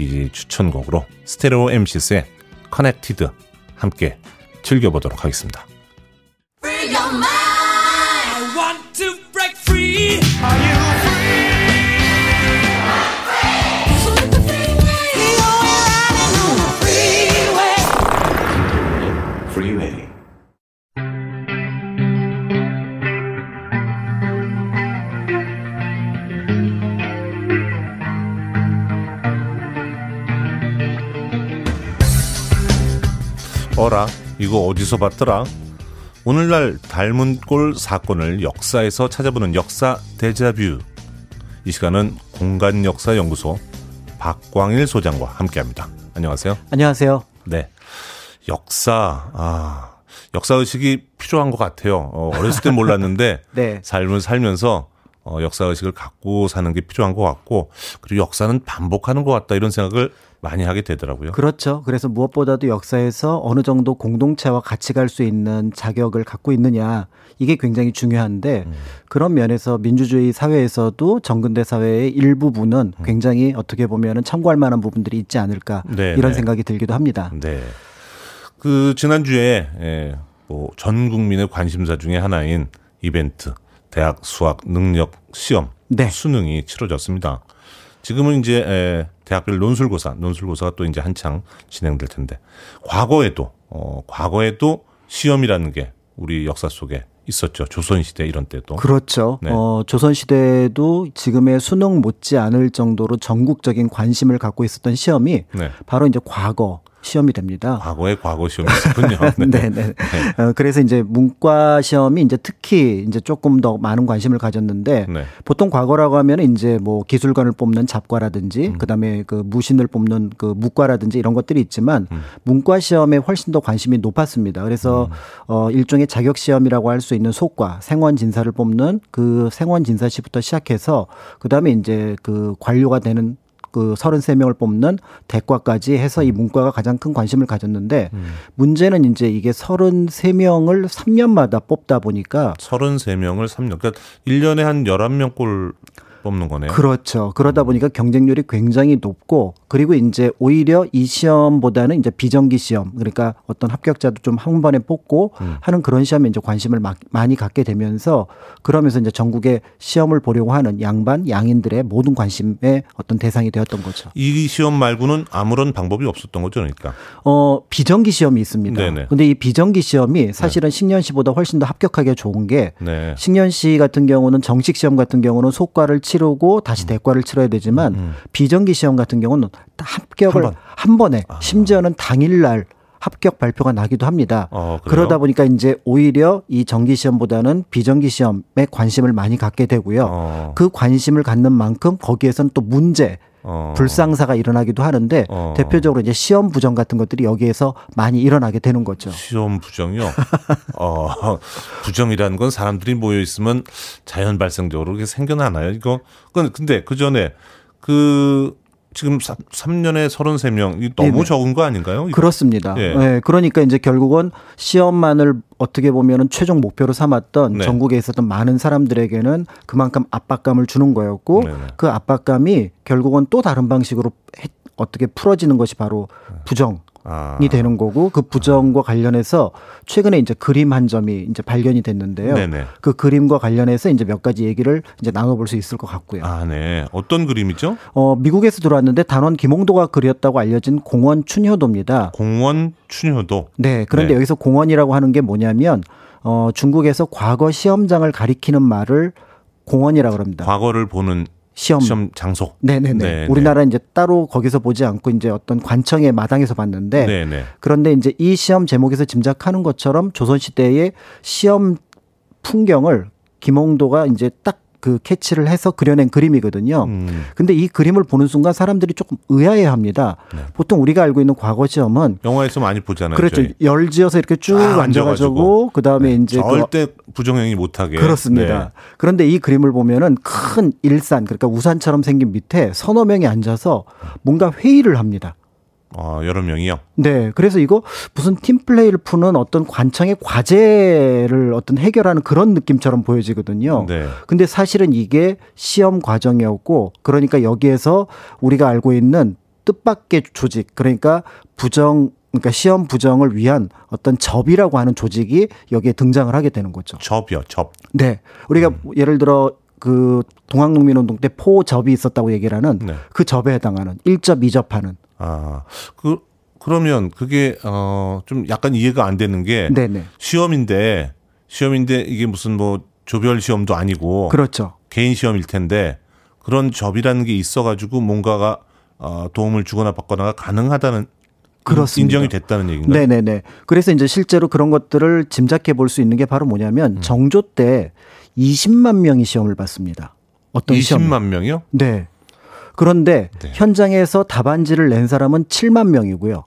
DJ 추천곡으로 스테레오 MC's의 Connected 함께 즐겨보도록 하겠습니다. 어라 이거 어디서 봤더라 오늘날 닮은 꼴 사건을 역사에서 찾아보는 역사 대자뷰 이 시간은 공간 역사 연구소 박광일 소장과 함께합니다. 안녕하세요. 안녕하세요. 네, 역사 아 역사 의식이 필요한 것 같아요. 어, 어렸을 땐 몰랐는데 네. 삶을 살면서 어, 역사 의식을 갖고 사는 게 필요한 것 같고 그리고 역사는 반복하는 것 같다 이런 생각을 많이 하게 되더라고요. 그렇죠. 그래서 무엇보다도 역사에서 어느 정도 공동체와 같이 갈 수 있는 자격을 갖고 있느냐 이게 굉장히 중요한데 음. 그런 면에서 민주주의 사회에서도 정근대 사회의 일부분은 음. 굉장히 어떻게 보면은 참고할 만한 부분들이 있지 않을까 네, 이런 네. 생각이 들기도 합니다. 네. 그 지난주에 예, 뭐전 국민의 관심사 중에 하나인 이벤트 대학 수학 능력 시험 네. 수능이 치러졌습니다. 지금은 이제 에, 대학별 논술고사, 논술고사가 또 이제 한창 진행될 텐데 과거에도 어 과거에도 시험이라는 게 우리 역사 속에 있었죠. 조선시대 이런 때도. 그렇죠. 네. 어, 조선시대에도 지금의 수능 못지 않을 정도로 전국적인 관심을 갖고 있었던 시험이 네. 바로 이제 과거 시험이 됩니다. 과거에 과거 시험이 있었군요. 네. 네, 네. 네. 어, 그래서 이제 문과 시험이 이제 특히 이제 조금 더 많은 관심을 가졌는데 네. 보통 과거라고 하면 이제 뭐 기술관을 뽑는 잡과라든지 음. 그다음에 그 무신을 뽑는 그 무과라든지 이런 것들이 있지만 음. 문과 시험에 훨씬 더 관심이 높았습니다. 그래서 음. 어 일종의 자격 시험이라고 할 수 있는 속과 생원 진사를 뽑는 그 생원 진사 시부터 시작해서 그다음에 이제 그 관료가 되는 그 33명을 뽑는 대과까지 해서 이 음. 문과가 가장 큰 관심을 가졌는데 음. 문제는 이제 이게 33명을 3년마다 뽑다 보니까 33명을 3년 그러니까 1년에 한 11명 꼴 뽑는 거네요. 그렇죠. 그러다 보니까 경쟁률이 굉장히 높고 그리고 이제 오히려 이 시험보다는 이제 비정기 시험 그러니까 어떤 합격자도 좀 한 번에 뽑고 음. 하는 그런 시험에 이제 관심을 많이 갖게 되면서 그러면서 이제 전국에 시험을 보려고 하는 양반 양인들의 모든 관심의 어떤 대상이 되었던 거죠. 이 시험 말고는 아무런 방법이 없었던 거죠, 그러니까. 어 비정기 시험이 있습니다. 네네. 근데 이 비정기 시험이 사실은 네. 식년시보다 훨씬 더 합격하기가 좋은 게 네. 식년시 같은 경우는 정식 시험 같은 경우는 속과를 치르고 다시 음. 대과를 치러야 되지만 음, 음. 비정기 시험 같은 경우는 합격을 한, 번. 한 번에 아. 심지어는 당일날 합격 발표가 나기도 합니다. 어, 그러다 보니까 이제 오히려 이 정기 시험보다는 비정기 시험에 관심을 많이 갖게 되고요. 어. 그 관심을 갖는 만큼 거기에선 또 문제 어. 불상사가 일어나기도 하는데 어. 대표적으로 이제 시험 부정 같은 것들이 여기에서 많이 일어나게 되는 거죠. 시험 부정이요? 어, 부정이라는 건 사람들이 모여 있으면 자연 발생적으로 그게 생겨나나요? 이거 근데 그 전에 그 지금 3년에 33명 너무 네네. 적은 거 아닌가요? 그렇습니다. 예. 네, 그러니까 이제 결국은 시험만을 어떻게 보면은 최종 목표로 삼았던 네. 전국에 있었던 많은 사람들에게는 그만큼 압박감을 주는 거였고 네네. 그 압박감이 결국은 또 다른 방식으로 어떻게 풀어지는 것이 바로 네. 부정 아. 이 되는 거고 그 부정과 관련해서 최근에 이제 그림 한 점이 이제 발견이 됐는데요. 네네. 그 그림과 관련해서 이제 몇 가지 얘기를 이제 나눠볼 수 있을 것 같고요. 아, 네. 어떤 그림이죠? 어, 미국에서 들어왔는데 단원 김홍도가 그렸다고 알려진 공원 춘효도입니다. 공원 춘효도. 네. 그런데 네. 여기서 공원이라고 하는 게 뭐냐면 어, 중국에서 과거 시험장을 가리키는 말을 공원이라고 합니다. 과거를 보는 시험, 시험 장소. 네네네. 네네. 우리나라 이제 따로 거기서 보지 않고 이제 어떤 관청의 마당에서 봤는데 네네. 그런데 이제 이 시험 제목에서 짐작하는 것처럼 조선 시대의 시험 풍경을 김홍도가 이제 딱 그 캐치를 해서 그려낸 그림이거든요. 음. 근데 이 그림을 보는 순간 사람들이 조금 의아해 합니다. 네. 보통 우리가 알고 있는 과거 시험은 영화에서 많이 보잖아요. 그렇죠. 저희. 열 지어서 이렇게 쭉 아, 앉아가지고 그 다음에 네. 이제 절대 그, 부정행위 못하게. 그렇습니다. 네. 그런데 이 그림을 보면은 큰 일산 그러니까 우산처럼 생긴 밑에 서너 명이 앉아서 뭔가 회의를 합니다. 어, 여러 명이요? 네. 그래서 이거 무슨 팀플레이를 푸는 어떤 관청의 과제를 어떤 해결하는 그런 느낌처럼 보여지거든요. 네. 근데 사실은 이게 시험 과정이었고 그러니까 여기에서 우리가 알고 있는 뜻밖의 조직 그러니까 부정 그러니까 시험 부정을 위한 어떤 접이라고 하는 조직이 여기에 등장을 하게 되는 거죠. 접이요, 접. 네. 우리가 음. 예를 들어 그 동학농민운동 때 포접이 있었다고 얘기를 하는 네. 그 접에 해당하는 1접, 2접하는 아, 그, 그러면 그게, 어, 좀 약간 이해가 안 되는 게. 네네. 시험인데, 시험인데 이게 무슨 뭐 조별 시험도 아니고. 그렇죠. 개인 시험일 텐데 그런 접이라는 게 있어가지고 뭔가가 어, 도움을 주거나 받거나가 가능하다는 그렇습니다. 인정이 됐다는 얘기인가요? 네네네. 그래서 이제 실제로 그런 것들을 짐작해 볼 수 있는 게 바로 뭐냐면 음. 정조 때 20만 명이 시험을 봤습니다. 어떤 20만 시험? 명이요? 네. 그런데 네. 현장에서 답안지를 낸 사람은 7만 명이고요.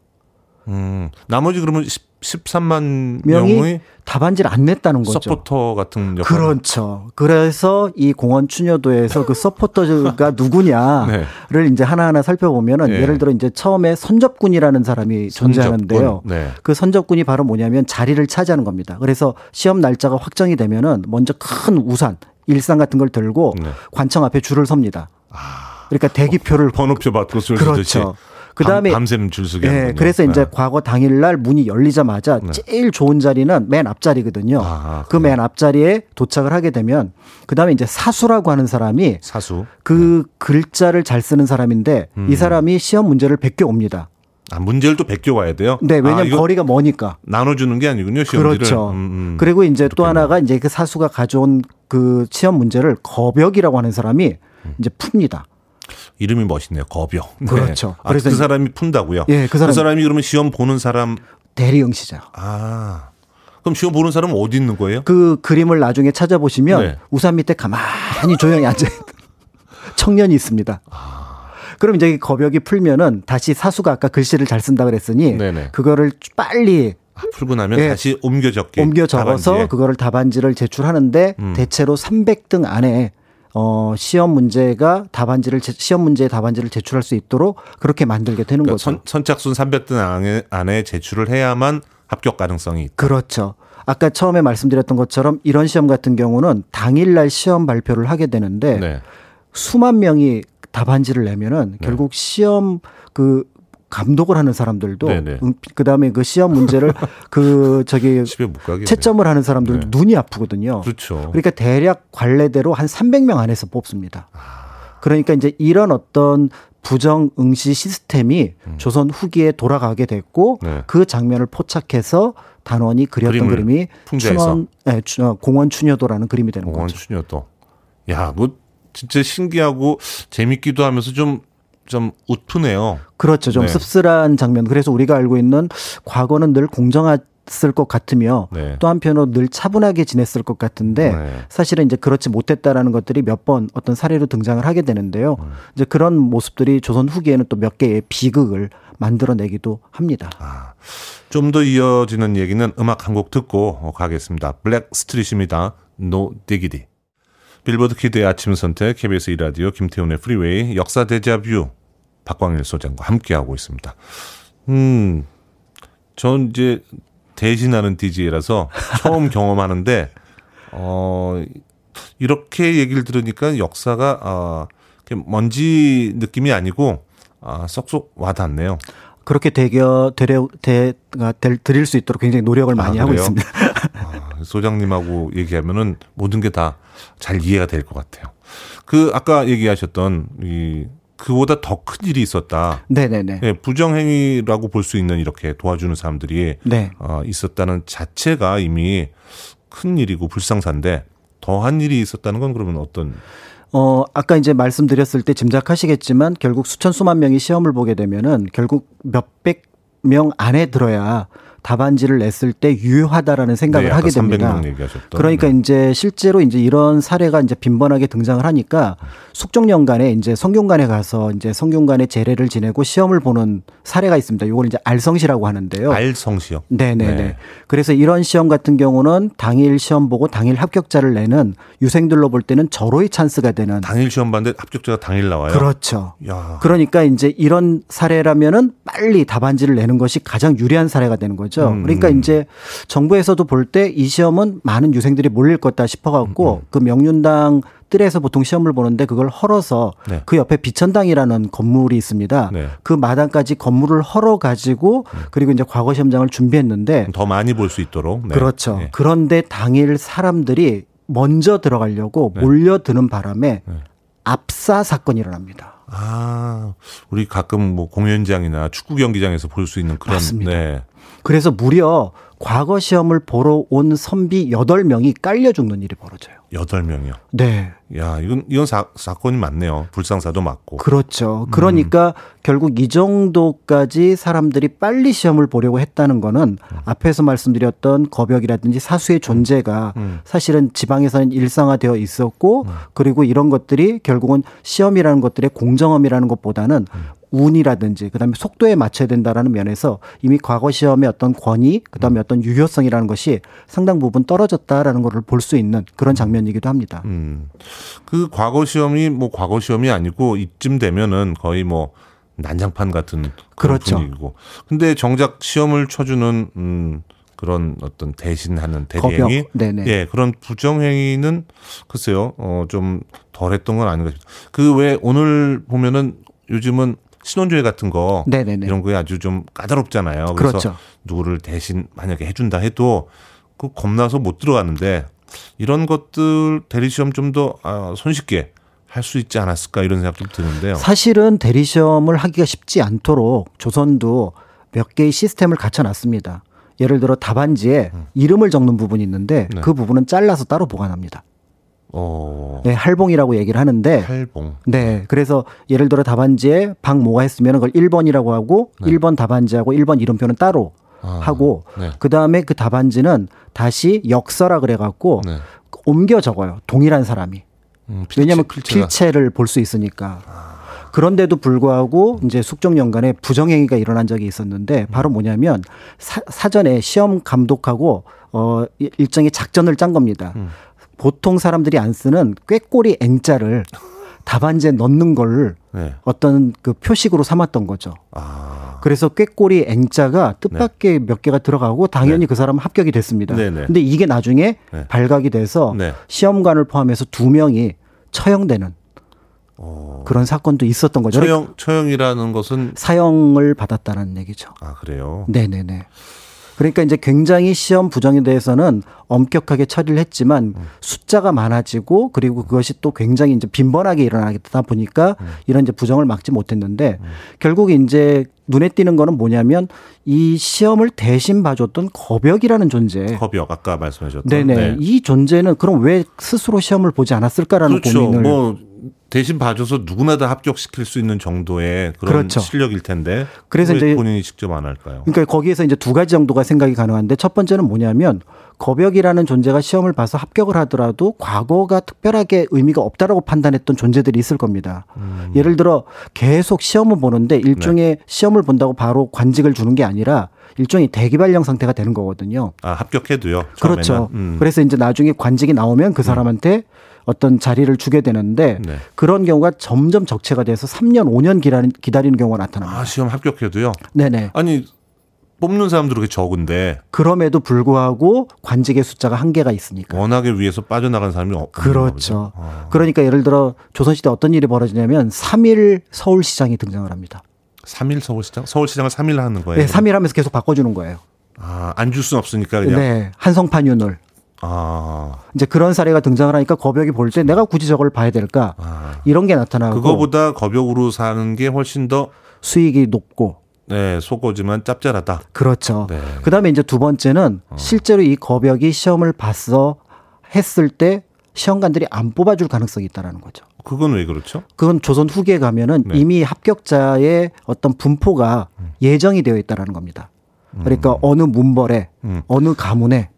음, 나머지 그러면 13만 명이 답안지를 안 냈다는 거죠. 서포터 같은 역할. 그렇죠. 그래서 이 공원 추녀도에서 그 서포터가 누구냐를 네. 이제 하나하나 살펴보면은 네. 예를 들어 이제 처음에 선접군이라는 사람이. 존재하는데요. 네. 그 선접군이 바로 뭐냐면 자리를 차지하는 겁니다. 그래서 시험 날짜가 확정이 되면은 먼저 큰 우산, 일상 같은 걸 들고 네. 관청 앞에 줄을 섭니다. 아. 그러니까 대기표를 번호표 받고 줄 그렇죠. 그 다음에 밤새는 줄서기 네, 그래서 이제 네. 과거 당일날 문이 열리자마자 네. 제일 좋은 자리는 맨 앞자리거든요. 아, 그맨 앞자리에 도착을 하게 되면 그 다음에 이제 사수라고 하는 사람이 사수 그 네. 글자를 잘 쓰는 사람인데 음. 이 사람이 시험 문제를 베껴 옵니다. 아, 문제를 또 베껴 와야 돼요? 네, 왜냐면 아, 거리가 머니까. 나눠주는 게 아니군요, 시험지를. 그렇죠. 음, 음. 그리고 이제. 또 하나가 이제 그 사수가 가져온 그 시험 문제를 거벽이라고 하는 사람이 음. 이제 풉니다. 이름이 멋있네요. 거벽. 그렇죠. 네. 아, 그래서 그 사람이 푼다고요? 예, 그, 사람, 그 사람이 그러면 시험 보는 사람 대리응시자. 아. 그럼 시험 보는 사람은 어디 있는 거예요? 그 그림을 나중에 찾아보시면 네. 우산 밑에 가만히 조용히 앉아 있는 청년이 있습니다. 아. 그럼 이제 거벽이 풀면은 다시 사수가 아까 글씨를 잘 쓴다 그랬으니 네네. 그거를 빨리 아, 풀고 나면 예, 다시 옮겨 적기 옮겨 적어서 답안지에. 그거를 답안지를 제출하는데 음. 대체로 300등 안에 어, 시험 문제가 답안지를 시험 문제의 답안지를 제출할 수 있도록 그렇게 만들게 되는 그러니까 거죠. 선, 선착순 300등 안에, 안에 제출을 해야만 합격 가능성이 있다. 그렇죠. 아까 처음에 말씀드렸던 것처럼 이런 시험 같은 경우는 당일날 시험 발표를 하게 되는데 네. 수만 명이 답안지를 내면은 네. 결국 시험 그 감독을 하는 사람들도 음, 그다음에 그 시험 문제를 그 저기 채점을 하는 사람들도 네. 눈이 아프거든요. 그렇죠. 그러니까 대략 관례대로 한 300명 안에서 뽑습니다. 그러니까 이제 이런 어떤 부정 응시 시스템이 음. 조선 후기에 돌아가게 됐고 네. 그 장면을 포착해서 단원이 그렸던 그림이 춘원 네, 공원 추녀도라는 그림이 되는 공원 거죠. 공원 추녀도. 야, 뭐 진짜 신기하고 재밌기도 하면서 좀 좀 웃프네요. 그렇죠. 좀 네. 씁쓸한 장면. 그래서 우리가 알고 있는 과거는 늘 공정했을 것 같으며 네. 또 한편으로 늘 차분하게 지냈을 것 같은데 네. 사실은 이제 그렇지 못했다라는 것들이 몇 번 어떤 사례로 등장을 하게 되는데요. 음. 이제 그런 모습들이 조선 후기에는 또 몇 개의 비극을 만들어내기도 합니다. 아, 좀 더 이어지는 얘기는 음악 한 곡 듣고 가겠습니다. Blackstreet입니다. No Diggity. 빌보드 키드의 아침 선택 KBS 이라디오 김태훈의 Freeway 역사 데자뷰 박광일 소장과 함께하고 있습니다. 음, 전 이제 대신하는 DJ라서 처음 경험하는데 어 이렇게 얘기를 들으니까 역사가 어, 먼지 느낌이 아니고 아, 쏙쏙 와닿네요. 그렇게 되겨 되려 되 드릴 수 있도록 굉장히 노력을 많이 아, 하고 있습니다. 아, 소장님하고 얘기하면은 모든 게 다 잘 이해가 될 것 같아요. 그 아까 얘기하셨던 이 그보다 더 큰 일이 있었다. 네네네. 네, 부정행위라고 볼 수 있는 이렇게 도와주는 사람들이 네. 어, 있었다는 자체가 이미 큰 일이고 불상사인데 더한 일이 있었다는 건 그러면 어떤 어, 아까 이제 말씀드렸을 때 짐작하시겠지만 결국 수천 수만 명이 시험을 보게 되면은 결국 몇백 명 안에 들어야 답안지를 냈을 때 유효하다라는 생각을 네, 하게 됩니다. 그러니까 네. 이제 실제로 이제 이런 사례가 이제 빈번하게 등장을 하니까 숙종연간에 이제 성균관에 가서 이제 성균관에 제례를 지내고 시험을 보는 사례가 있습니다. 이걸 이제 알성시라고 하는데요. 알성시요? 네네네. 네. 그래서 이런 시험 같은 경우는 당일 시험 보고 당일 합격자를 내는 유생들로 볼 때는 절호의 찬스가 되는 당일 시험 봤는데 합격자가 당일 나와요. 그렇죠. 야. 그러니까 이제 이런 사례라면은 빨리 답안지를 내는 것이 가장 유리한 사례가 되는 거죠. 거죠. 음. 그러니까 이제 정부에서도 볼 때 이 시험은 많은 유생들이 몰릴 거다 싶어갖고 음, 음. 그 명륜당 뜰에서 보통 시험을 보는데 그걸 헐어서 네. 그 옆에 비천당이라는 건물이 있습니다. 네. 그 마당까지 건물을 헐어 가지고 음. 그리고 이제 과거 시험장을 준비했는데 더 많이 볼 수 있도록 네. 그렇죠. 네. 그런데 당일 사람들이 먼저 들어가려고 네. 몰려드는 바람에 네. 압사 사건이 일어납니다. 아, 우리 가끔 뭐 공연장이나 축구 경기장에서 볼 수 있는 그런 맞습니다. 네. 그래서 무려 과거 시험을 보러 온 선비 8명이 깔려 죽는 일이 벌어져요. 여덟 명이요. 네. 야, 이건 이건 사, 사건이 많네요. 불상사도 맞고. 그렇죠. 그러니까 음. 결국 이 정도까지 사람들이 빨리 시험을 보려고 했다는 거는 음. 앞에서 말씀드렸던 거벽이라든지 사수의 존재가 음. 음. 사실은 지방에서는 일상화되어 있었고 음. 그리고 이런 것들이 결국은 시험이라는 것들의 공정함이라는 것보다는 음. 운이라든지 그다음에 속도에 맞춰야 된다라는 면에서 이미 과거 시험의 어떤 권위 그다음에 어떤 유효성이라는 것이 상당 부분 떨어졌다라는 것을 볼 수 있는 그런 장면이기도 합니다. 음. 그 과거 시험이 뭐 과거 시험이 아니고 이쯤 되면은 거의 뭐 난장판 같은 그런 그렇죠. 분위기고. 근데 정작 시험을 쳐주는 음 그런 어떤 대신하는 대리행위, 예 그런 부정행위는 글쎄요, 어좀 덜했던 건 아닌가 싶습니다. 그 왜 오늘 보면은 요즘은 신혼조회 같은 거 네네네. 이런 거에 아주 좀 까다롭잖아요. 그래서 그렇죠. 누구를 대신 만약에 해준다 해도 그 겁나서 못 들어가는데 이런 것들 대리 시험 좀 더 아, 손쉽게 할 수 있지 않았을까 이런 생각 좀 드는데요. 사실은 대리 시험을 하기가 쉽지 않도록 조선도 몇 개의 시스템을 갖춰놨습니다. 예를 들어 답안지에 음. 이름을 적는 부분이 있는데 네. 그 부분은 잘라서 따로 보관합니다. 어. 네, 할봉이라고 얘기를 하는데. 할봉. 네. 그래서 예를 들어 답안지에 방모가 했으면 그걸 1번이라고 하고 네. 1번 답안지하고 1번 이름표는 따로 아, 하고 네. 그다음에 그 답안지는 다시 역서라 그래 갖고 네. 옮겨 적어요. 동일한 사람이. 음, 필체, 왜냐하면 필체가. 필체를 볼 수 있으니까. 아. 그런데도 불구하고 이제 숙종 연간에 부정행위가 일어난 적이 있었는데 바로 뭐냐면 사, 사전에 시험 감독하고 어 일정의 작전을 짠 겁니다. 음. 보통 사람들이 안 쓰는 꾀꼬리 N자를 답안지에 넣는 걸 네. 어떤 그 표식으로 삼았던 거죠. 아. 그래서 꾀꼬리 N자가 뜻밖의 네. 몇 개가 들어가고 당연히 네. 그 사람은 합격이 됐습니다. 네네. 네. 근데 이게 나중에 네. 발각이 돼서 네. 시험관을 포함해서 두 명이 처형되는 어. 그런 사건도 있었던 거죠. 처형 처형이라는 것은 사형을 받았다는 얘기죠. 아 그래요? 네네네. 그러니까 이제 굉장히 시험 부정에 대해서는 엄격하게 처리를 했지만 음. 숫자가 많아지고 그리고 그것이 또 굉장히 이제 빈번하게 일어나다 보니까 음. 이런 이제 부정을 막지 못했는데 음. 결국 이제 눈에 띄는 거는 뭐냐면 이 시험을 대신 봐줬던 거벽이라는 존재. 거벽 아까 말씀하셨던. 네네. 네. 이 존재는 그럼 왜 스스로 시험을 보지 않았을까라는 그렇죠. 고민을. 뭐 대신 봐줘서 누구나 다 합격시킬 수 있는 정도의 그런 그렇죠. 실력일 텐데 그래서 이제 본인이 직접 안 할까요? 그러니까 거기에서 이제 두 가지 정도가 생각이 가능한데 첫 번째는 뭐냐면 거벽이라는 존재가 시험을 봐서 합격을 하더라도 과거가 특별하게 의미가 없다라고 판단했던 존재들이 있을 겁니다. 음. 예를 들어 계속 시험을 보는데 일종의 네. 시험을 본다고 바로 관직을 주는 게 아니라 일종의 대기발령 상태가 되는 거거든요. 아 합격해도요. 처음에는. 그렇죠. 음. 그래서 이제 나중에 관직이 나오면 그 음. 사람한테 음. 어떤 자리를 주게 되는데 네. 그런 경우가 점점 적체가 돼서 3년, 5년 기다리는, 기다리는 경우가 나타납니다. 아, 시험 합격해도요? 네네. 아니, 뽑는 사람들 그렇게 적은데 그럼에도 불구하고 관직의 숫자가 한계가 있으니까 워낙에 위에서 빠져나간 사람이 없 그렇죠. 아. 그러니까 예를 들어 조선시대 어떤 일이 벌어지냐면 3일 서울시장이 등장을 합니다. 3일 서울시장? 서울시장을 3일 하는 거예요? 네, 3일 하면서 계속 바꿔주는 거예요. 아, 안 줄 수는 없으니까 그냥. 네, 한성판윤을. 아. 이제 그런 사례가 등장을 하니까 거벽이 볼 때 내가 굳이 저걸 봐야 될까? 아. 이런 게 나타나고 그거보다 거벽으로 사는 게 훨씬 더 수익이 높고 네, 속어지만 짭짤하다. 그렇죠. 네. 그다음에 이제 두 번째는 어. 실제로 이 거벽이 시험을 봤어 했을 때 시험관들이 안 뽑아줄 가능성이 있다라는 거죠. 그건 왜 그렇죠? 그건 조선 후기에 가면은 네. 이미 합격자의 어떤 분포가 음. 예정이 되어 있다라는 겁니다. 그러니까 음. 어느 문벌에 음. 어느 가문에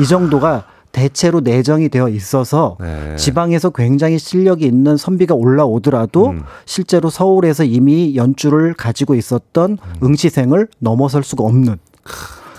이 정도가 대체로 내정이 되어 있어서 네. 지방에서 굉장히 실력이 있는 선비가 올라오더라도 음. 실제로 서울에서 이미 연주를 가지고 있었던 음. 응시생을 넘어설 수가 없는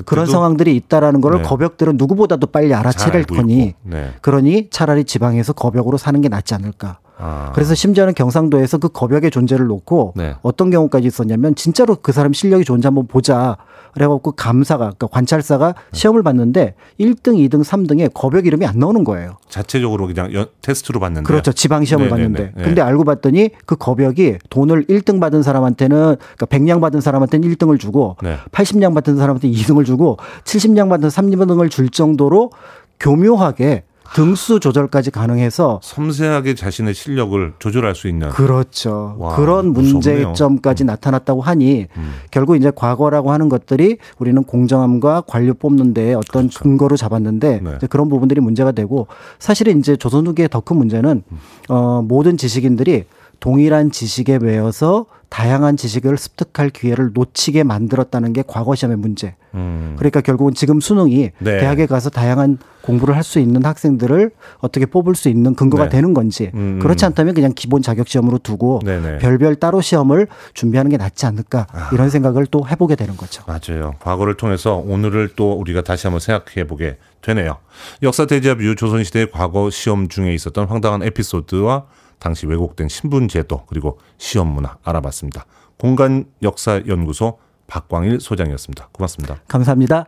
그런 상황들이 있다라는 걸 네. 거벽들은 누구보다도 빨리 알아채릴 거니 네. 그러니 차라리 지방에서 거벽으로 사는 게 낫지 않을까. 아. 그래서 심지어는 경상도에서 그 거벽의 존재를 놓고 네. 어떤 경우까지 있었냐면 진짜로 그 사람 실력이 좋은지 한번 보자. 그래갖고 감사가 그러니까 관찰사가 네. 시험을 봤는데 1등, 2등, 3등에 거벽 이름이 안 나오는 거예요. 자체적으로 그냥 연, 테스트로 봤는데. 그렇죠. 지방 시험을. 봤는데. 네. 근데 알고 봤더니 그 거벽이 돈을 1등 받은 사람한테는 그러니까 100냥 받은 사람한테는 1등을 주고 네. 80냥 받은 사람한테 2등을 주고 70냥 받은 3등을 줄 정도로 교묘하게 등수 조절까지 가능해서 섬세하게 자신의 실력을 조절할 수 있는 그렇죠. 와, 그런 문제점까지 음. 나타났다고 하니 음. 결국 이제 과거라고 하는 것들이 우리는 공정함과 관료 뽑는 데 어떤 그렇죠. 근거로 잡았는데 네. 그런 부분들이 문제가 되고 사실은 이제 조선 후기의 더 큰 문제는 음. 어, 모든 지식인들이 동일한 지식에 매여서 다양한 지식을 습득할 기회를 놓치게 만들었다는 게 과거 시험의 문제. 음. 그러니까 결국은 지금 수능이 네. 대학에 가서 다양한 공부를 할 수 있는 학생들을 어떻게 뽑을 수 있는 근거가 네. 되는 건지 음. 그렇지 않다면 그냥 기본 자격 시험으로 두고 네네. 별별 따로 시험을 준비하는 게 낫지 않을까 아. 이런 생각을 또 해보게 되는 거죠. 맞아요. 과거를 통해서 오늘을 또 우리가 다시 한번 생각해 보게 되네요. 역사 대자뷰 조선시대 과거 시험 중에 있었던 황당한 에피소드와 당시 왜곡된 신분 제도 그리고 시험 문화 알아봤습니다. 공간 역사 연구소 박광일 소장이었습니다. 고맙습니다. 감사합니다.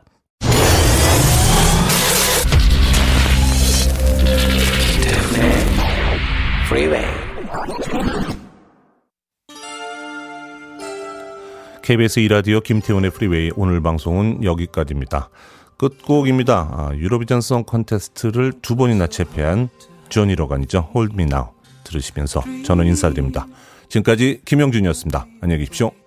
KBS 이라디오 김태훈의 Freeway 오늘 방송은 여기까지입니다. 끝곡입니다. 아, Eurovision Song Contest를 두 번이나 제패한 Johnny Logan이죠. Hold Me Now 들으시면서 저는 인사드립니다. 지금까지 김영준이었습니다. 안녕히 계십시오.